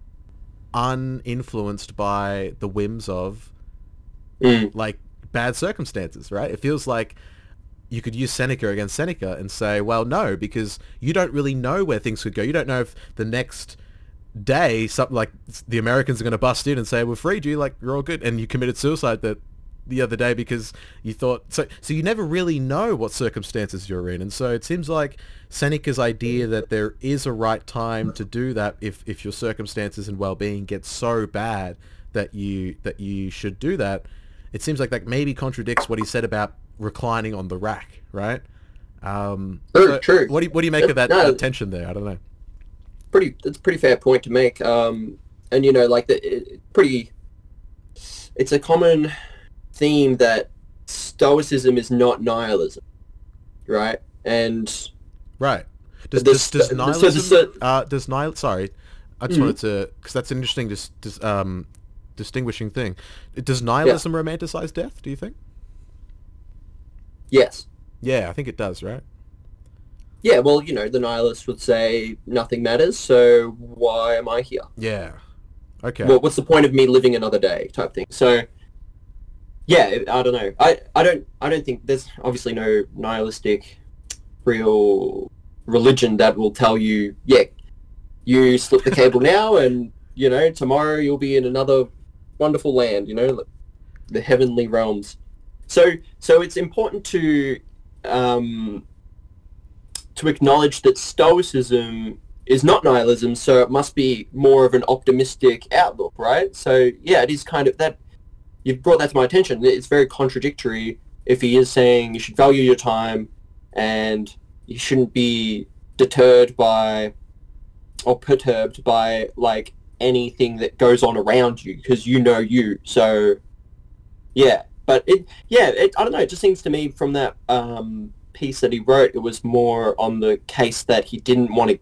uninfluenced by the whims of Mm. like bad circumstances, right? It feels like you could use Seneca against Seneca and say, well, no, because you don't really know where things could go. You don't know if the next day something like the Americans are going to bust in and say, we've freed you, like you're all good, and you committed suicide that the other day because you thought so so you never really know what circumstances you're in and so it seems like Seneca's idea that there is a right time to do that if if your circumstances and well-being get so bad that you that you should do that it seems like that maybe contradicts what he said about reclining on the rack right um True, so true. what do you, what do you make of that, No. that tension there i don't know pretty that's a pretty fair point to make um and you know like the it, pretty it's a common theme that stoicism is not nihilism right and Right. Does The does, does so nihilism? uh, does nihil? Sorry, I just Mhm. wanted to because that's an interesting just, dis, um, distinguishing thing. Does nihilism romanticize death? Do you think? yes Yeah, I think it does. Right. yeah well you know the nihilist would say nothing matters so why am i here Yeah. Okay. well, what's the point of me living another day type thing so yeah i don't know i i don't i don't think there's obviously no nihilistic real religion that will tell you yeah you slip the cable now and you know tomorrow you'll be in another wonderful land you know the heavenly realms so so it's important to um to acknowledge that stoicism is not nihilism, so it must be more of an optimistic outlook, right? So yeah, it is kind of that. You've brought that to my attention. It's very contradictory if he is saying you should value your time and you shouldn't be deterred by or perturbed by like anything that goes on around you because you know you. So yeah, but it yeah, it, I don't know. It just seems to me from that um, piece that he wrote, it was more on the case that he didn't want to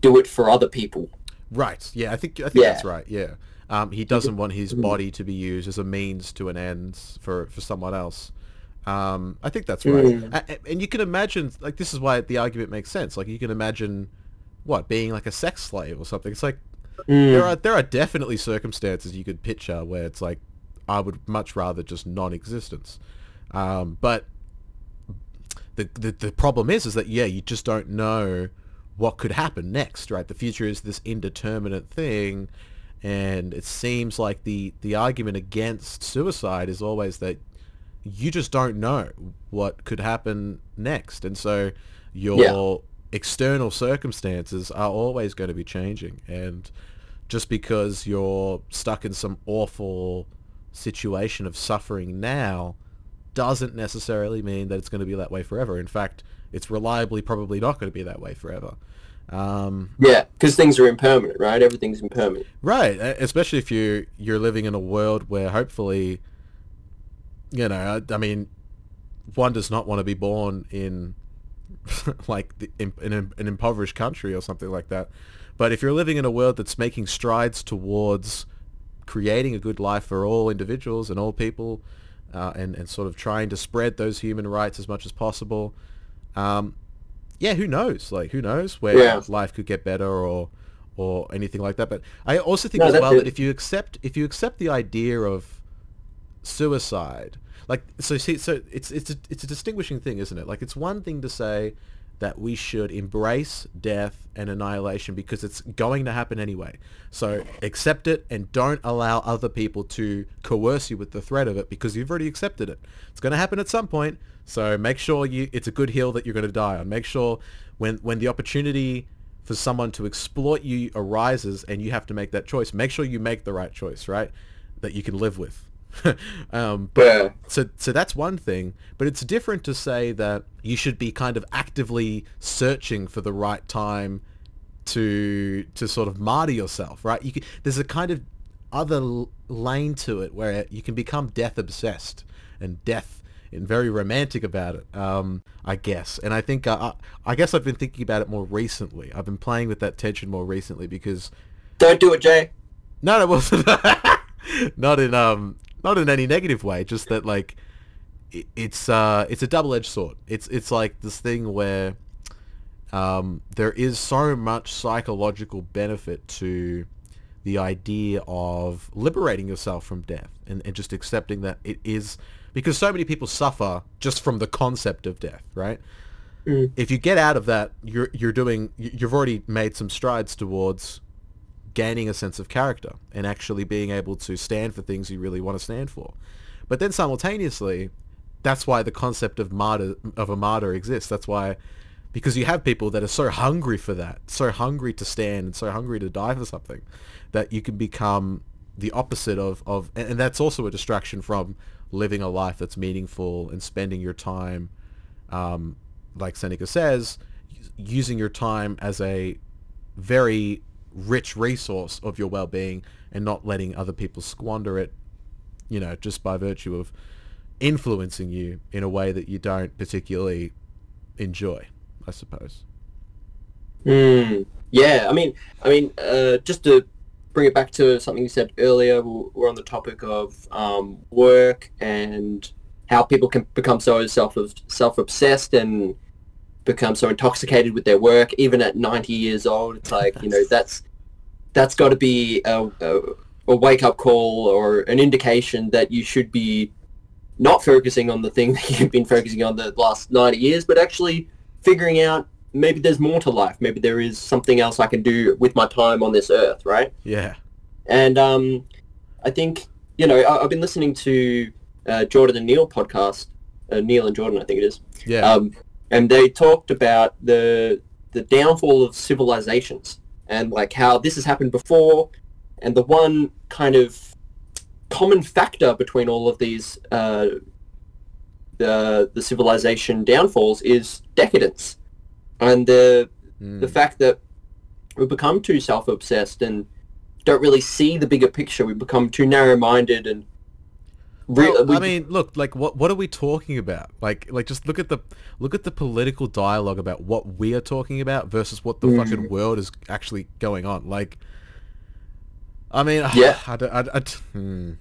do it for other people. Right. Yeah, I think I think Yeah. that's right. Yeah. Um, he doesn't want his body to be used as a means to an end for for someone else. Um, I think that's right. Mm. And you can imagine, like, this is why the argument makes sense. Like, you can imagine, what, being like a sex slave or something. It's like there are there are definitely circumstances you could picture where it's like, I would much rather just non-existence. Um, but the, the the problem is is that yeah, you just don't know what could happen next, right? The future is this indeterminate thing, and it seems like the the argument against suicide is always that you just don't know what could happen next, and so your external circumstances are always going to be changing, and just because you're stuck in some awful situation of suffering now doesn't necessarily mean that it's going to be that way forever. In fact, it's reliably probably not going to be that way forever. Um, Yeah, because things are impermanent, right? Everything's impermanent. right, especially if you you're living in a world where hopefully, you know, I, I mean, one does not want to be born in like the, in, in an impoverished country or something like that. But if you're living in a world that's making strides towards creating a good life for all individuals and all people, uh, and and sort of trying to spread those human rights as much as possible, um, yeah, who knows? Like, who knows where Yeah. life could get better or or anything like that. But I also think No, as well it. that if you accept if you accept the idea of suicide, like so see so it's it's a, it's a distinguishing thing isn't it like it's one thing to say that we should embrace death and annihilation because it's going to happen anyway. So accept it and don't allow other people to coerce you with the threat of it because you've already accepted it. It's going to happen at some point. So make sure you it's a good hill that you're going to die on. Make sure when when the opportunity for someone to exploit you arises and you have to make that choice make sure you make the right choice right that you can live with um, but Yeah. so so that's one thing but it's different to say that you should be kind of actively searching for the right time to to sort of martyr yourself right you can, there's a kind of other l- lane to it where you can become death obsessed and death and very romantic about it um, i guess and i think uh, I, I guess i've been thinking about it more recently i've been playing with that tension more recently because Don't do it, Jay. no, that wasn't. not in um, not in any negative way. Just that like, i it's uh, it's a double-edged sword. It's it's like this thing where, um, there is so much psychological benefit to the idea of liberating yourself from death and, and just accepting that it is because so many people suffer just from the concept of death, right? If you get out of that, you're you're doing you've already made some strides towards gaining a sense of character and actually being able to stand for things you really want to stand for. But then simultaneously, that's why the concept of martyr of a martyr exists. That's why because you have people that are so hungry for that, so hungry to stand and so hungry to die for something that you can become the opposite of, of and that's also a distraction from living a life that's meaningful and spending your time um, like Seneca says, using your time as a very rich resource of your well-being and not letting other people squander it, you know, just by virtue of influencing you in a way that you don't particularly enjoy, I suppose. Mm, yeah, I mean, I mean, uh, just to bring it back to something you said earlier, we're on the topic of um, work and how people can become so self self obsessed and become so intoxicated with their work, even at ninety years old. It's like you know that's that's got to be a, a, a wake up call or an indication that you should be not focusing on the thing that you've been focusing on the last 90 years, but actually figuring out maybe there's more to life. Maybe there is something else I can do with my time on this earth, right? Yeah. And um, I think, you know, I, I've been listening to uh, Jordan and Neil podcast, uh, Neil and Jordan, I think it is. Yeah. Um, and they talked about the the downfall of civilizations and like how this has happened before. And the one kind of common factor between all of these uh, the the civilization downfalls is decadence, and the Mm. the fact that we become too self obsessed and don't really see the bigger picture. We become too narrow minded and. Re- Well, we- I mean, look, like what what are we talking about? Like like just look at the look at the political dialogue about what we are talking about versus what the Mm. fucking world is actually going on. Like I mean, Yeah. I I, I, hmm.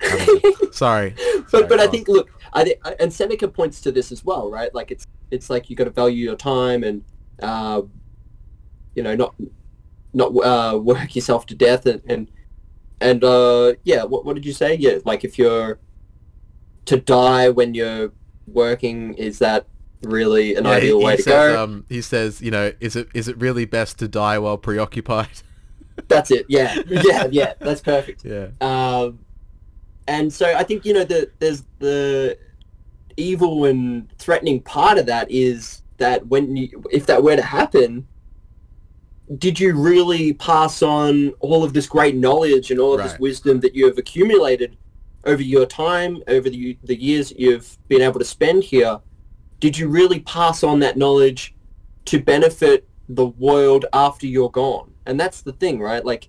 I. Sorry. but Sorry, but I on. think look, I think and Seneca points to this as well, right? Like it's it's like you got to value your time and uh, you know not not uh, work yourself to death and and and uh, yeah, what what did you say? Yeah, like if you're to die when you're working, is that really an Yeah, ideal he way to says, go? Um, he says, you know, is it is it really best to die while preoccupied? That's it. Yeah, yeah, yeah. That's perfect. yeah. Um, and so I think you know the there's the evil and threatening part of that is that when you if that were to happen, did you really pass on all of this great knowledge and all of this wisdom that you have accumulated over your time, over the the years that you've been able to spend here? Did you really pass on that knowledge to benefit the world after you're gone? And that's the thing, right? Like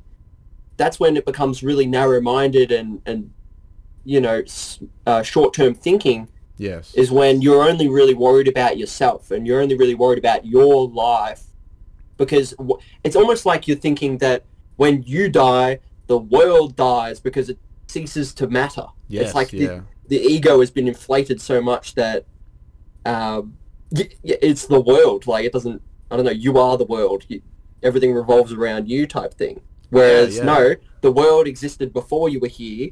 that's when it becomes really narrow-minded and and you know uh, short-term thinking Yes. is when you're only really worried about yourself and you're only really worried about your life because w- it's almost like you're thinking that when you die the world dies because it ceases to matter yes. it's like yeah. the, the ego has been inflated so much that um, it's the world like it doesn't i don't know you are the world you, everything revolves around you type thing whereas yeah. no the world existed before you were here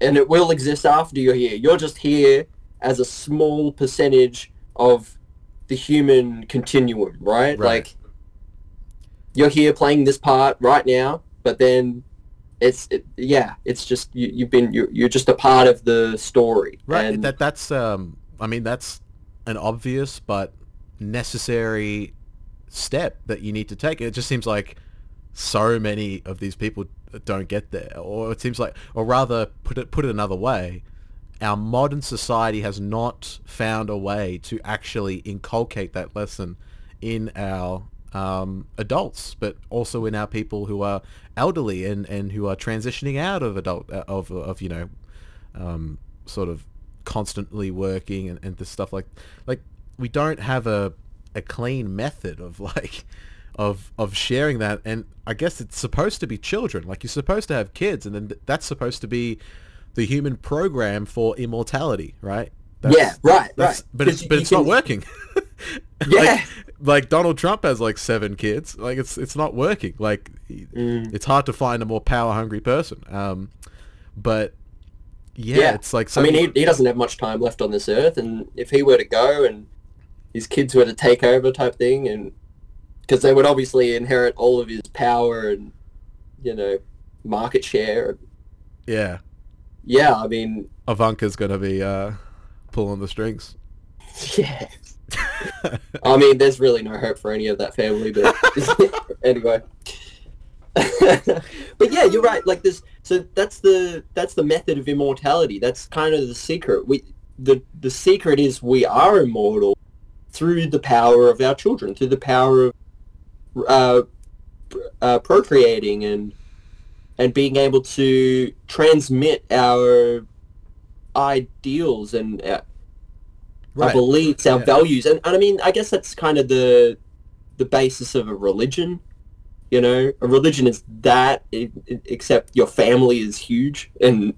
and it will exist after you're here. You're just here as a small percentage of the human continuum, right? Right. Like you're here playing this part right now, but then it's it, yeah, it's just you, you've been you're, you're just a part of the story, Right. And that that's um I mean that's an obvious but necessary step that you need to take. It just seems like so many of these people don't get there. Or it seems like or rather put it put it another way, our modern society has not found a way to actually inculcate that lesson in our um, adults, but also in our people who are elderly and, and who are transitioning out of adult uh, of of you know um, sort of constantly working and, and this stuff like like we don't have a a clean method of like of of sharing that. And I guess it's supposed to be children. Like you're supposed to have kids and then that's supposed to be the human program for immortality right? Yeah, right, that's- right. but it's but it's not working Yeah. like, like Donald Trump has like seven kids like it's it's not working like Mm. it's hard to find a more power hungry person um but yeah, Yeah. it's like so I mean, he, he doesn't have much time left on this earth, and if he were to go and his kids were to take over, type thing, and because they would obviously inherit all of his power and you know market share. yeah Yeah, I mean, Ivanka's gonna be uh, pulling the strings. yeah. I mean, there's really no hope for any of that family, but anyway. but yeah, you're right. Like this, so that's the that's the method of immortality. That's kind of the secret. We the the secret is we are immortal through the power of our children, through the power of uh, uh, procreating and and being able to transmit our ideals and uh, our Right. beliefs, our Yeah. values, and, and I mean, I guess that's kind of the the basis of a religion. You know, a religion is that, i i- except your family is huge and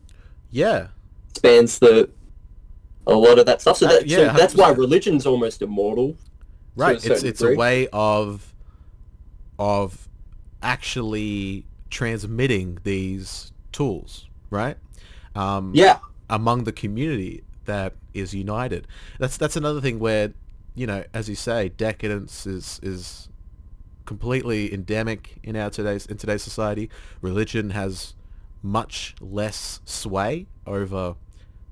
Yeah, spans the a lot of that stuff. So, Uh, that, so that's why religion's almost immortal. right. It's it's a way of of actually transmitting these tools, right? Um, Yeah, among the community that is united. That's that's another thing where, you know, as you say, decadence is is completely endemic in our today's in today's society. Religion has much less sway over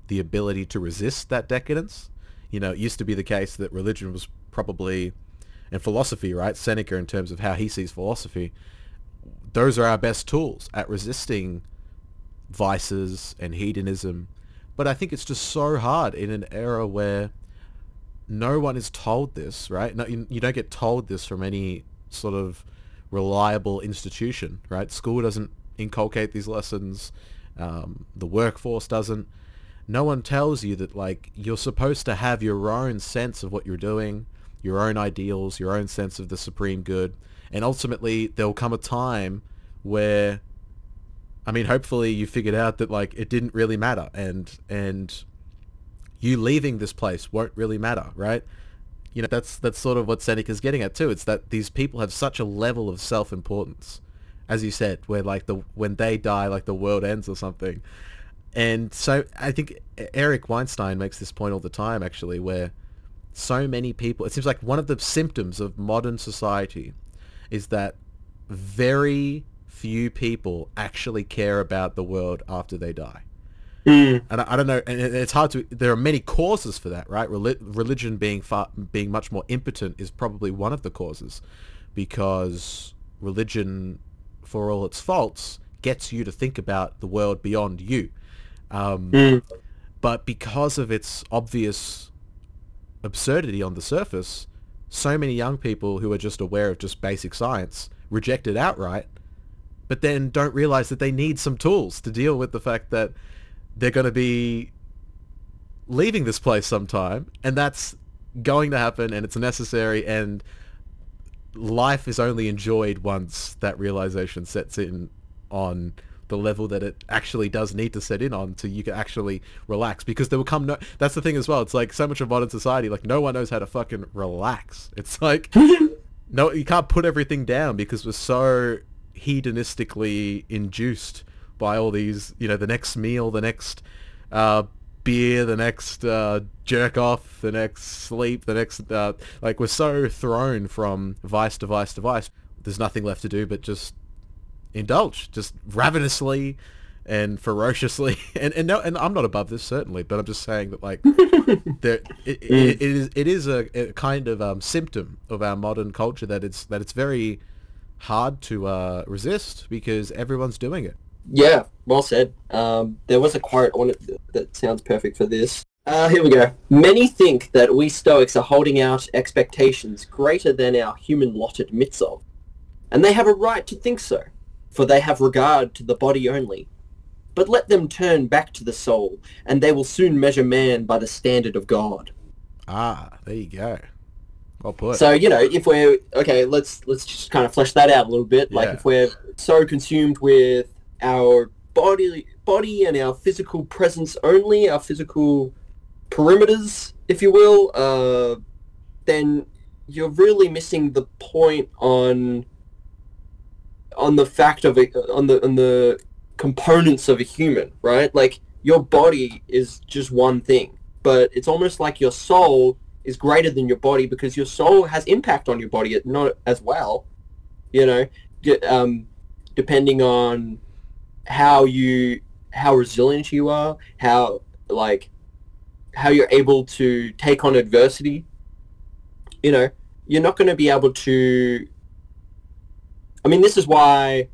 the ability to resist that decadence. You know, it used to be the case that religion was probably and philosophy, right? Seneca in terms of how he sees philosophy, those are our best tools at resisting vices and hedonism. But I think it's just so hard in an era where no one is told this, right? No, you, you don't get told this from any sort of reliable institution, right? School doesn't inculcate these lessons. Um, the workforce doesn't. No one tells you that like you're supposed to have your own sense of what you're doing, your own ideals, your own sense of the supreme good, and ultimately there'll come a time where I mean, hopefully you figured out that like it didn't really matter, and and you leaving this place won't really matter, right? You know, that's that's sort of what Seneca's getting at too. It's that these people have such a level of self-importance, as you said, where like the when they die, like the world ends or something. And so I think Eric Weinstein makes this point all the time, actually, where so many people. It seems like one of the symptoms of modern society is that very few people actually care about the world after they die. And I, I don't know, and it's hard to. There are many causes for that, right? Reli- religion being far, being much more impotent is probably one of the causes, because religion, for all its faults, gets you to think about the world beyond you. Um, But because of its obvious absurdity on the surface, so many young people who are just aware of just basic science reject it outright, but then don't realize that they need some tools to deal with the fact that they're going to be leaving this place sometime, and that's going to happen, and it's necessary, and life is only enjoyed once that realization sets in on the level that it actually does need to set in on so you can actually relax because there will come no that's the thing as well it's like so much of modern society like no one knows how to fucking relax. It's like no you can't put everything down because we're so hedonistically induced by all these, you know, the next meal, the next uh, beer, the next uh, jerk off, the next sleep, the next uh, like we're so thrown from vice to vice to vice. There's nothing left to do but just indulge, just ravenously and ferociously. And and no, and I'm not above this certainly, but I'm just saying that like there it, it, it is it is a, a kind of um, symptom of our modern culture that it's that it's very hard to uh, resist because everyone's doing it. Yeah, well said. Um, there was a quote on it that sounds perfect for this. Uh, here we go. Many think that we Stoics are holding out expectations greater than our human lot admits of. And they have a right to think so, for they have regard to the body only. But let them turn back to the soul, and they will soon measure man by the standard of God. Ah, there you go. Well put. So you know, if we're okay, let's let's just kind of flesh that out a little bit. Like Yeah. if we're so consumed with our body, body and our physical presence only, our physical perimeters, if you will, uh, then you're really missing the point on on the fact of it, on the on the components of a human, right? Like your body is just one thing, but it's almost like your soul is greater than your body because your soul has impact on your body, not as well. You know, um, depending on how you how resilient you are, how like how you're able to take on adversity. You know, you're not going to be able to. I mean, this is why,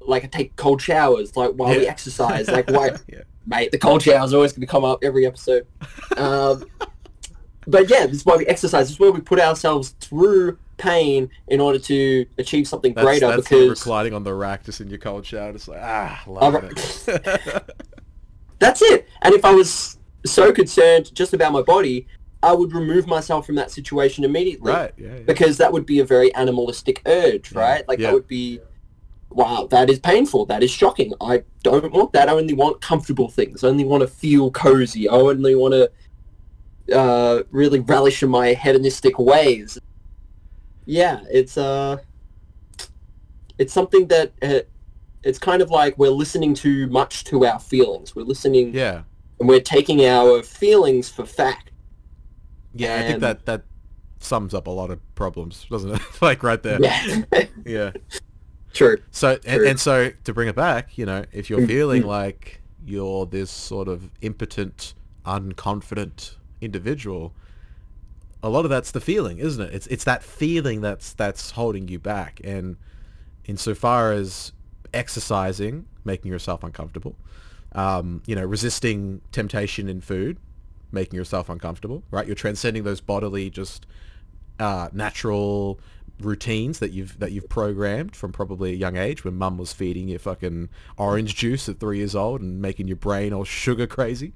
like, I take cold showers, like while we exercise, like why yeah. mate, the cold showers always going to come up every episode. Um, but yeah, this is why we exercise. This is where we put ourselves through pain in order to achieve something That's, greater. that's because reclining on the rack just in your cold shower, just like ah, love it. that's it. And if I was so concerned just about my body, I would remove myself from that situation immediately. right. Yeah. yeah. Because that would be a very animalistic urge, Yeah. right? Like Yeah. that would be, wow, that is painful. That is shocking. I don't want that. I only want comfortable things. I only want to feel cozy. I only want to uh, really relish in my hedonistic ways. Yeah, it's uh, it's something that uh, it's kind of like we're listening too much to our feelings. We're listening yeah. and we're taking our feelings for fact. Yeah. I think that that sums up a lot of problems, doesn't it? like right there. Yeah, Yeah. true. So and, True. and so to bring it back, you know, if you're Mm, feeling like you're this sort of impotent, unconfident individual, a lot of that's the feeling, isn't it? It's it's that feeling that's that's holding you back. And insofar as exercising, making yourself uncomfortable, um, you know, resisting temptation in food, making yourself uncomfortable, right? You're transcending those bodily just uh, natural routines that you've that you've programmed from probably a young age when mum was feeding you fucking orange juice at three years old and making your brain all sugar crazy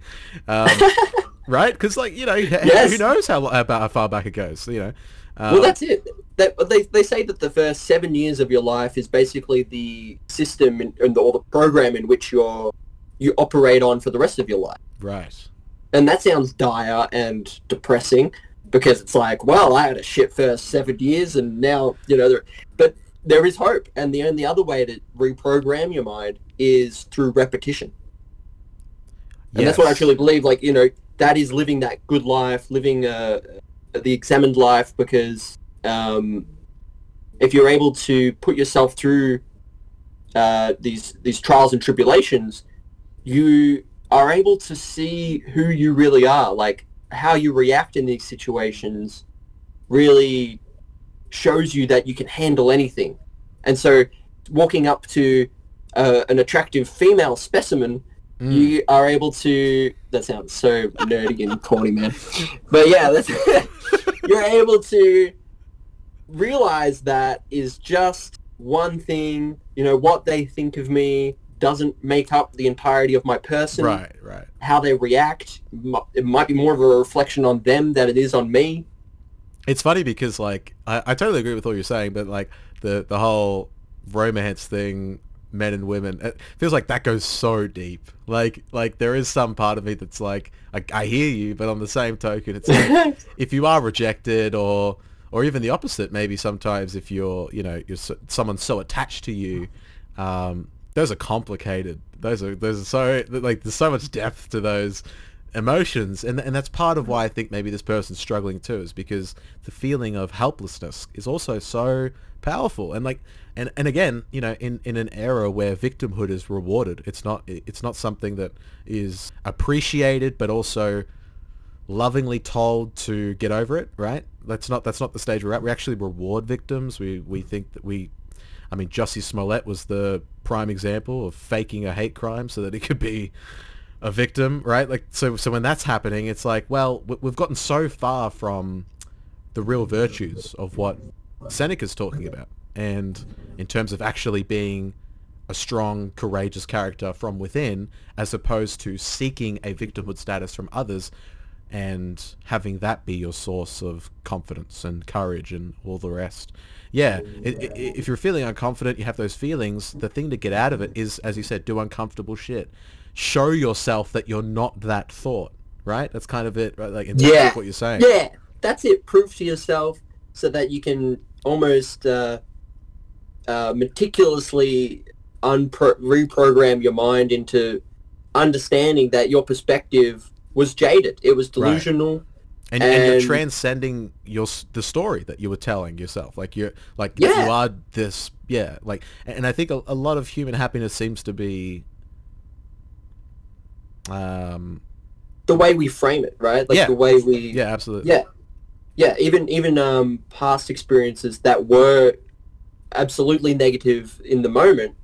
um, right because like you know Yes. who knows how about how far back it goes you know um, well, that's it. That, they, they say that the first seven years of your life is basically the system and, and or the program in which you're you operate on for the rest of your life. right And that sounds dire and depressing because it's like, well, I had a shit first seven years and now, you know, there, but there is hope. And the only other way to reprogram your mind is through repetition. And that's what I truly believe. Like, you know, that is living that good life, living uh, the examined life because um, if you're able to put yourself through uh, these these trials and tribulations, you are able to see who you really are. Like how you react in these situations really shows you that you can handle anything. And so, walking up to uh, an attractive female specimen, Mm. you are able to. That sounds so nerdy and corny, man. But yeah, that's you're able to realize that is just one thing. You know what they think of me doesn't make up the entirety of my person. right right How they react, it might be more of a reflection on them than it is on me. it's funny because like I, I totally agree with what you're saying but like the the whole romance thing men and women. It feels like that goes so deep. Like like there is some part of me that's like I, I hear you but on the same token it's like if you are rejected or or even the opposite maybe sometimes if you're you know you're so, someone's so attached to you um those are complicated. Those are those are so like there's so much depth to those emotions, and and that's part of why I think maybe this person's struggling too, is because the feeling of helplessness is also so powerful, and like and and again, you know, in in an era where victimhood is rewarded, it's not it's not something that is appreciated, but also lovingly told to get over it, right? That's not that's not the stage we're at. We actually reward victims. We we think that we I mean, Jussie Smollett was the prime example of faking a hate crime so that he could be a victim, right? Like, so, so when that's happening, it's like, well, we- we've gotten so far from the real virtues of what Seneca's talking about, and in terms of actually being a strong, courageous character from within, as opposed to seeking a victimhood status from others and having that be your source of confidence and courage and all the rest. Yeah, i i if you're feeling unconfident, you have those feelings, the thing to get out of it is, as you said, do uncomfortable shit. Show yourself that you're not that thought, right? That's kind of it, right? Like, in Yeah. what you're saying. Yeah, that's it. Prove to yourself so that you can almost uh, uh, meticulously unpro- reprogram your mind into understanding that your perspective was jaded. It was delusional. and, and you're transcending your the story that you were telling yourself like you're like Yeah. you are this yeah like and i think a, a lot of human happiness seems to be um The way we frame it, right? Like Yeah. the way we yeah absolutely Yeah, yeah. Even even um, past experiences that were absolutely negative in the moment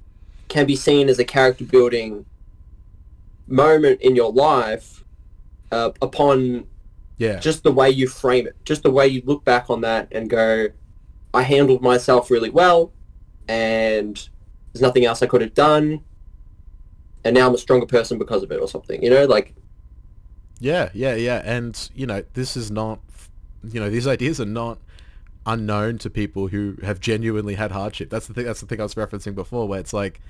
can be seen as a character building moment in your life uh, upon yeah just the way you frame it, just the way you look back on that and go, I handled myself really well, and there's nothing else I could have done, and now I'm a stronger person because of it, or something. You know, like Yeah, yeah, yeah. And, you know, this is not, you know, these ideas are not unknown to people who have genuinely had hardship. That's the thing, that's the thing I was referencing before where it's like,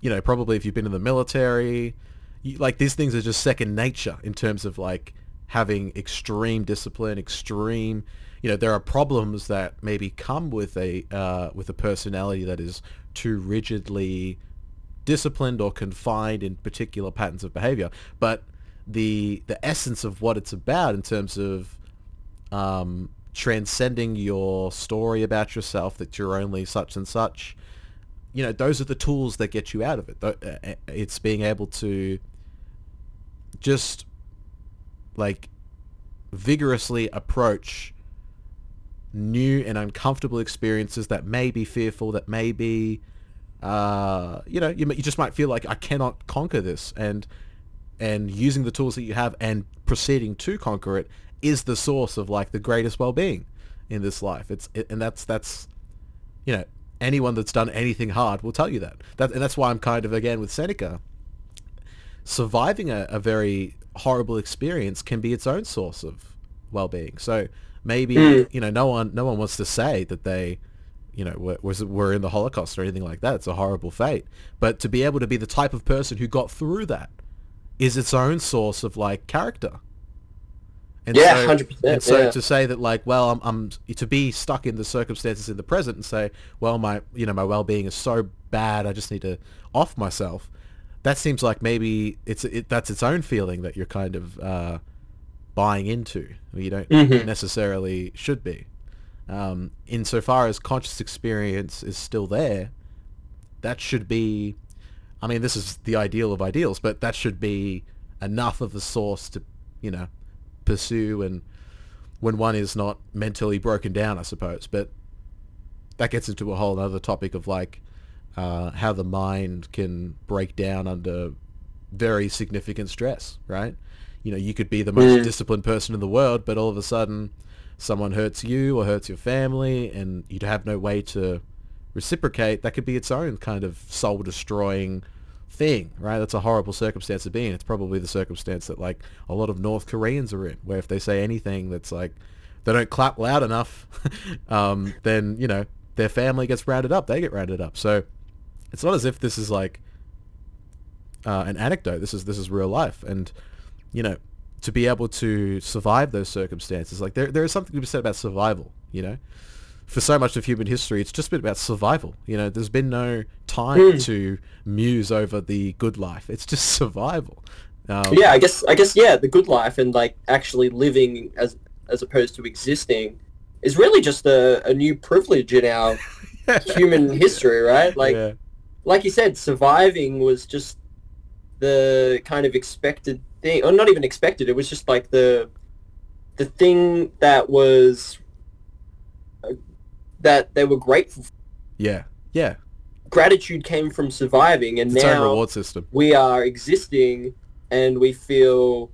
you know, probably if you've been in the military, you, like these things are just second nature in terms of like having extreme discipline, extreme, you know, there are problems that maybe come with a, uh, with a personality that is too rigidly disciplined or confined in particular patterns of behavior. But the the essence of what it's about in terms of um, transcending your story about yourself that you're only such and such, you know, those are the tools that get you out of it. Th- uh, It's being able to just like vigorously approach new and uncomfortable experiences that may be fearful, that may be, uh, you know, you, you just might feel like I cannot conquer this, and and using the tools that you have and proceeding to conquer it is the source of like the greatest well-being in this life. It's it, and that's that's you know anyone that's done anything hard will tell you that. That and that's why I'm kind of again with Seneca. Surviving a, a very horrible experience can be its own source of well-being. So maybe hmm. you know no one no one wants to say that they you know were, was were in the Holocaust or anything like that. It's a horrible fate. But to be able to be the type of person who got through that is its own source of like character. And Yeah, so, 100%, And so yeah. to say that like, well, I'm, I'm to be stuck in the circumstances in the present and say, well, my you know my well-being is so bad, I just need to off myself. That seems like maybe it's it, that's its own feeling that you're kind of uh, buying into. You don't Mhm. necessarily should be. Um, insofar as conscious experience is still there, that should be. I mean, this is the ideal of ideals, but that should be enough of a source to, you know, pursue and when one is not mentally broken down, I suppose. But that gets into a whole other topic of like uh, how the mind can break down under very significant stress, right? You know, you could be the most disciplined person in the world, but all of a sudden someone hurts you or hurts your family and you'd have no way to reciprocate. That could be its own kind of soul-destroying thing, right? That's a horrible circumstance to be in. It's probably the circumstance that like a lot of North Koreans are in, where if they say anything that's like they don't clap loud enough, um, then you know their family gets rounded up. They get rounded up. So it's not as if this is like uh, an anecdote. This is this is real life, and you know to be able to survive those circumstances, like there there is something to be said about survival. You know, for so much of human history, it's just been about survival. You know, there's been no time to muse over the good life. It's just survival. Um, yeah, I guess I guess yeah, the good life and like actually living as as opposed to existing is really just a, a new privilege in our human history, right? Like yeah. like you said, surviving was just the kind of expected thing, or not even expected. It was just like the the thing that was that they were grateful. For. yeah, yeah. Gratitude came from surviving, and It's now reward system. we are existing, and we feel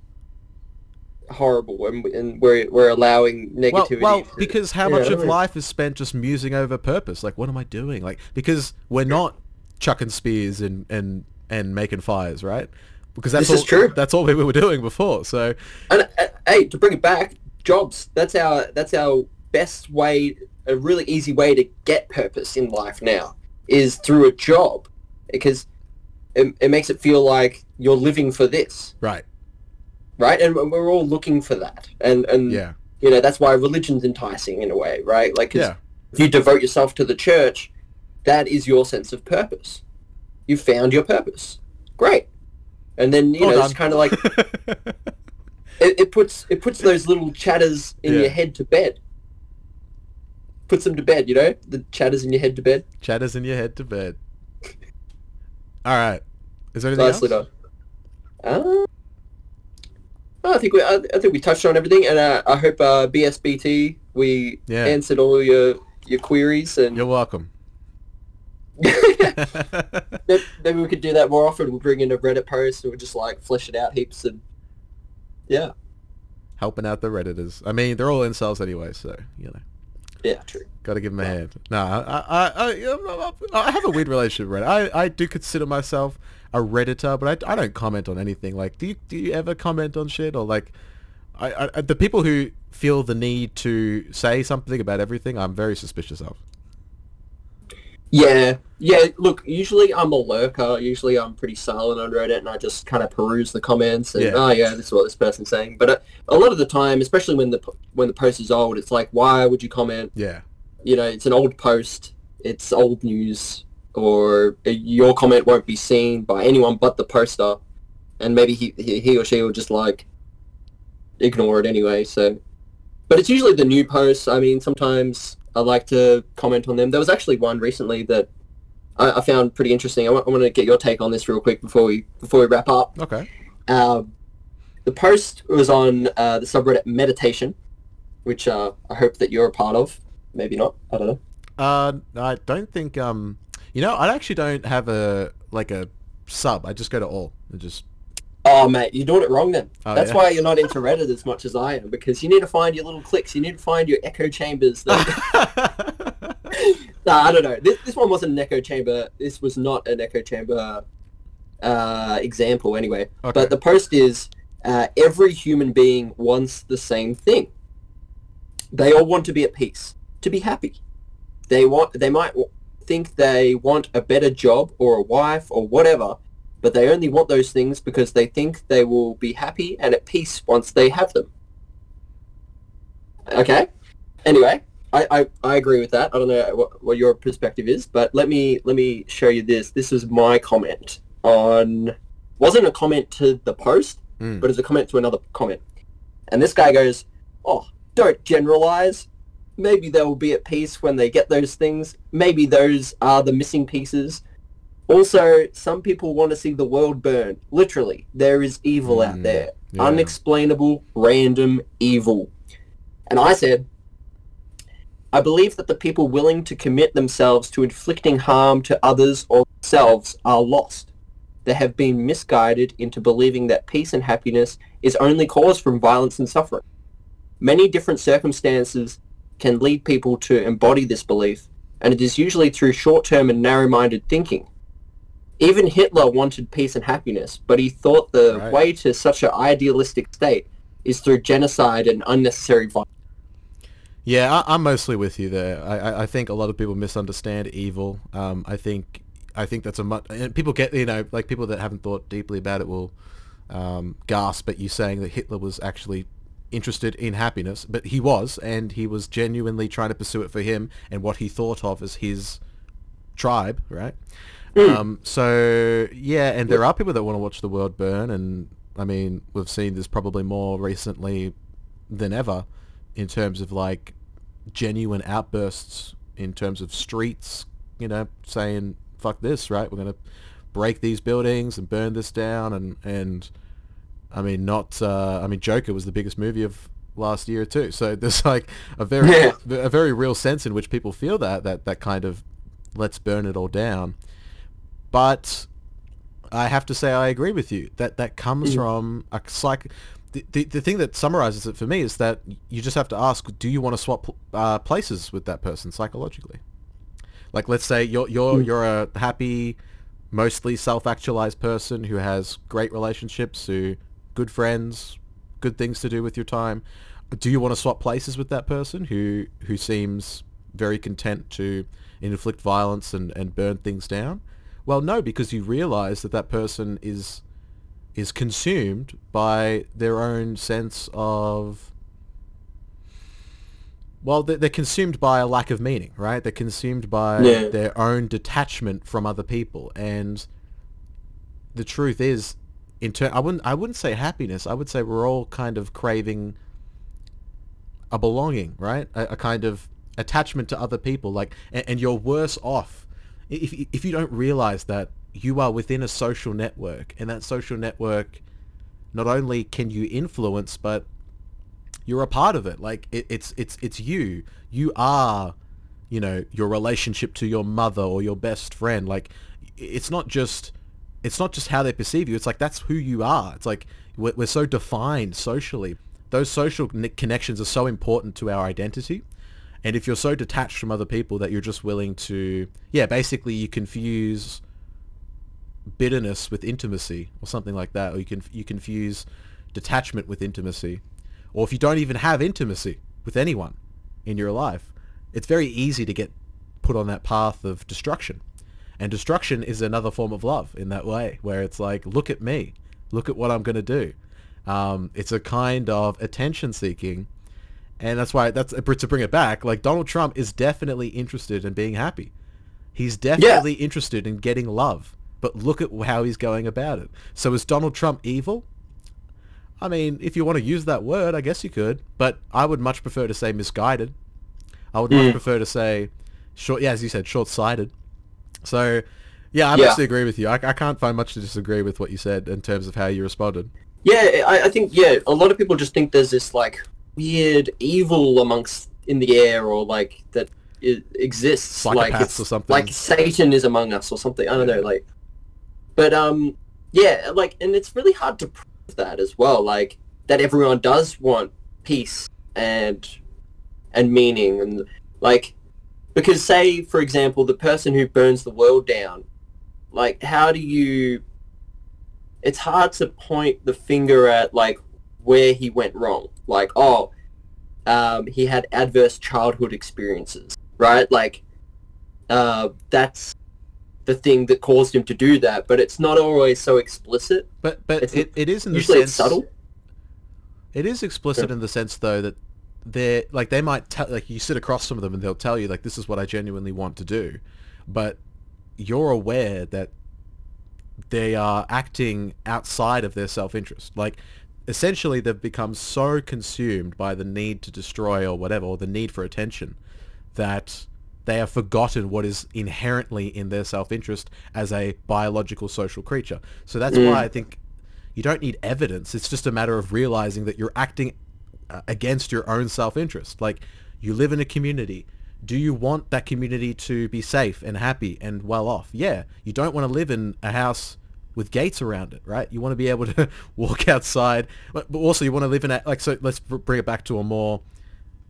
horrible, and, and we're we're allowing Well, negativity. well, to- because how much I of life is spent just musing over purpose? Like, what am I doing? Like, because we're not chucking spears and and and making fires, right? Because that's This is all, true. That's all we were doing before. So And uh, hey, to bring it back, jobs. That's our that's our best way, a really easy way to get purpose in life now is through a job, because it, it makes it feel like you're living for this, right, right? And we're all looking for that, and and yeah, you know that's why religion's enticing in a way, right? Like 'cause yeah, if you devote yourself to the church, that is your sense of purpose. You found your purpose. Great. And then you Well know it's kind of like it, it puts it puts those little chatters in Yeah. your head to bed. Puts them to bed, you know, the chatters in your head to bed. chatters in your head to bed. All right, is there anything Nicely else? done. Uh, I think we I, I think we touched on everything, and uh, I hope uh, BSBT we Yeah. answered all your your queries, and You're welcome. Maybe maybe we could do that more often. We'll bring in a Reddit post and we'll just like flesh it out heaps and yeah, Helping out the redditors. I mean, they're all incels anyway, so you know. Yeah, true. Got to give them a hand. No, I, I, I, I have a weird relationship with Reddit. I, I do consider myself a redditor, but I, I don't comment on anything. Like, do you, do you ever comment on shit or like, I, I, the people who feel the need to say something about everything, I'm very suspicious of. Yeah, yeah. Look, usually I'm a lurker. Usually I'm pretty silent on Reddit and I just kind of peruse the comments and Yeah. oh yeah, this is what this person's saying. But uh, a lot of the time, especially when the when the post is old, it's like why would you comment? Yeah, You know, it's an old post. It's old news, or uh, your comment won't be seen by anyone but the poster, and maybe he he, he or she will just like ignore it anyway. So, but it's usually the new posts. I mean, sometimes I like to comment on them. There was actually one recently that I, I found pretty interesting. I want, I want to get your take on this real quick before we before we wrap up. okay. Um, the post was on uh, the subreddit meditation, which uh, I hope that you're a part of. Maybe not. I don't know. Uh, I don't think, um, you know, I actually don't have a, like a sub. I just go to all and just, Oh, mate, you're doing it wrong then. Oh, That's yeah? why you're not into Reddit as much as I am, because you need to find your little clicks. You need to find your echo chambers. That... nah, I don't know. This, this one wasn't an echo chamber. This was not an echo chamber uh, example, anyway. Okay. But the post is uh, every human being wants the same thing. They all want to be at peace, to be happy. They want. They might think they want a better job or a wife or whatever, but they only want those things because they think they will be happy and at peace once they have them. Okay. Anyway, I, I, I agree with that. I don't know what, what your perspective is, but let me let me show you this. This is my comment on wasn't a comment to the post, Mm. but it's a comment to another comment. And this guy goes, "Oh, don't generalize. Maybe they will be at peace when they get those things. Maybe those are the missing pieces. Also, some people want to see the world burn. Literally, there is evil out Mm, there. yeah. Unexplainable, random evil. And I said, I believe that the people willing to commit themselves to inflicting harm to others or themselves are lost. They have been misguided into believing that peace and happiness is only caused from violence and suffering. Many different circumstances can lead people to embody this belief, and it is usually through short-term and narrow-minded thinking. Even Hitler wanted peace and happiness, but he thought the Right. way to such an idealistic state is through genocide and unnecessary violence. Yeah, I, I'm mostly with you there. I, I, I think a lot of people misunderstand evil. Um, I think I think that's a much and people get you know like people that haven't thought deeply about it will um, gasp at you saying that Hitler was actually interested in happiness, but he was, and he was genuinely trying to pursue it for him and what he thought of as his tribe, right? Um, so yeah, and there are people that want to watch the world burn, and I mean, we've seen this probably more recently than ever in terms of like genuine outbursts in terms of streets, you know, saying "fuck this," right? We're gonna break these buildings and burn this down, and and I mean, not. Uh, I mean, Joker was the biggest movie of last year too. So there's like a very Yeah. a very real sense in which people feel that that that kind of let's burn it all down. But I have to say I agree with you that that comes from a psych. The, the, the thing that summarizes it for me is that you just have to ask, do you want to swap uh, places with that person psychologically? Like, let's say you're you're you're a happy, mostly self-actualized person who has great relationships, who good friends, good things to do with your time. Do you want to swap places with that person who who seems very content to inflict violence and, and burn things down? Well, no, because you realize that that person is is consumed by their own sense of well, they're, they're consumed by a lack of meaning, right? They're consumed by Yeah. their own detachment from other people, and the truth is, in turn, I wouldn't I wouldn't say happiness. I would say we're all kind of craving a belonging, right? A, a kind of attachment to other people, like, and, and you're worse off if if you don't realize that you are within a social network, and that social network not only can you influence, but you're a part of it. Like it, it's it's it's you. You are, you know, your relationship to your mother or your best friend. Like it's not just it's not just how they perceive you. It's like that's who you are. It's like we're, we're so defined socially. Those social connections are so important to our identity. And if you're so detached from other people that you're just willing to, yeah, basically you confuse bitterness with intimacy or something like that, or you can you confuse detachment with intimacy, or if you don't even have intimacy with anyone in your life, it's very easy to get put on that path of destruction. And destruction is another form of love in that way, where it's like, look at me, look at what I'm going to do. Um, it's a kind of attention seeking, and that's why that's uh, to bring it back. Like Donald Trump is definitely interested in being happy. He's definitely interested in getting love, but look at how he's going about it. So is Donald Trump evil? I mean, if you want to use that word, I guess you could, but I would much prefer to say misguided. I would much hmm. prefer to say short, yeah, as you said, short-sighted. So, yeah, I Yeah. mostly agree with you. I, I can't find much to disagree with what you said in terms of how you responded. Yeah, I, I think yeah, a lot of people just think there's this like weird evil amongst in the air or like that it exists like it's or something. like Satan is among us or something. I don't know, like but um yeah, like and it's really hard to prove that as well, like that everyone does want peace and and meaning and like because say for example the person who burns the world down like how do you it's hard to point the finger at like where he went wrong. Like, oh, um, he had adverse childhood experiences, right? Like, uh, that's the thing that caused him to do that. But it's not always so explicit. But but It's- it, it is in the Usually sense it's subtle. It is explicit in the sense though that they're like they might tell like you sit across from them and they'll tell you like this is what I genuinely want to do, but you're aware that they are acting outside of their self-interest. Like essentially they've become so consumed by the need to destroy or whatever or the need for attention that they have forgotten what is inherently in their self-interest as a biological social creature. So that's why I think you don't need evidence. It's just a matter of realizing that you're acting uh, against your own self-interest. Like you live in a community. Do you want that community to be safe and happy and well off? Yeah. You don't want to live in a house with gates around it, right? You want to be able to walk outside, but but also you want to live in a like. So let's bring it back to a more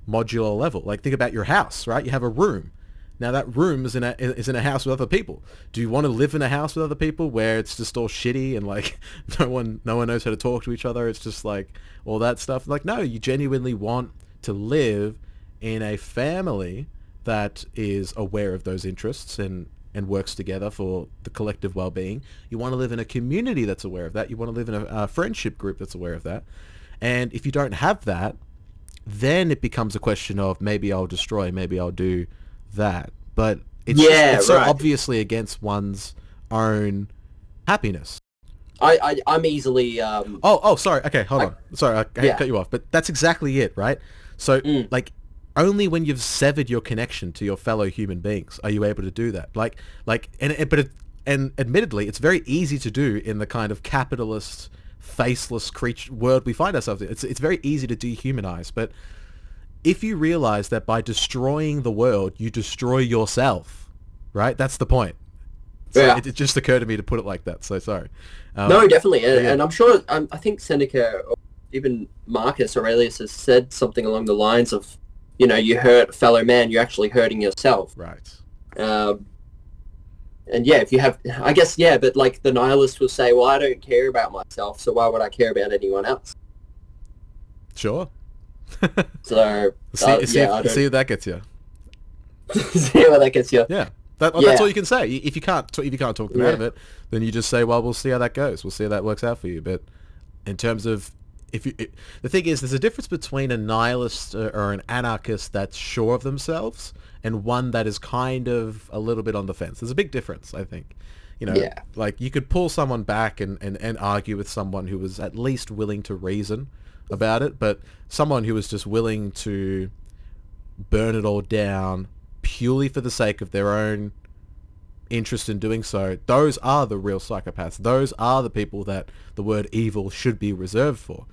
modular level. Like think about your house, right? You have a room. Now that room is in a is in a house with other people. Do you want to live in a house with other people where it's just all shitty and like no one no one knows how to talk to each other? It's just like all that stuff. Like no, you genuinely want to live in a family that is aware of those interests and and works together for the collective well-being. You want to live in a community that's aware of that. You want to live in a, a friendship group that's aware of that. And if you don't have that, then it becomes a question of maybe I'll destroy, maybe I'll do that. But it's, Yeah, it's so obviously against one's own happiness. I, I I'm easily um Oh, oh, sorry. Okay, hold on. Sorry, I, I Yeah. cut you off, but that's exactly it, right? So, Mm. like, only when you've severed your connection to your fellow human beings are you able to do that. Like, like, and it, but it, and admittedly, it's very easy to do in the kind of capitalist, faceless creature world we find ourselves in. It's it's very easy to dehumanize, but if you realize that by destroying the world, you destroy yourself, right? That's the point. So Yeah. it, it just occurred to me to put it like that. So sorry. Um, no definitely and, yeah. and I'm sure um, I think Seneca or even Marcus Aurelius has said something along the lines of you know you hurt a fellow man you're actually hurting yourself Right. um, and yeah if you have I guess yeah but like the nihilist will say well I don't care about myself so why would I care about anyone else Sure. so see, uh, see, yeah if, see if that gets you. see where that gets you Yeah. That, Yeah. That's all you can say. If you can't, if you can't talk them out of it, then you just say, "Well, we'll see how that goes. We'll see how that works out for you." But in terms of if you, it, the thing is, there's a difference between a nihilist uh, or an anarchist that's sure of themselves and one that is kind of a little bit on the fence. There's a big difference, I think. You know, Yeah. like you could pull someone back and, and, and argue with someone who was at least willing to reason about it, but someone who was just willing to burn it all down purely for the sake of their own interest in doing so, those are the real psychopaths. Those are the people that the word evil should be reserved for.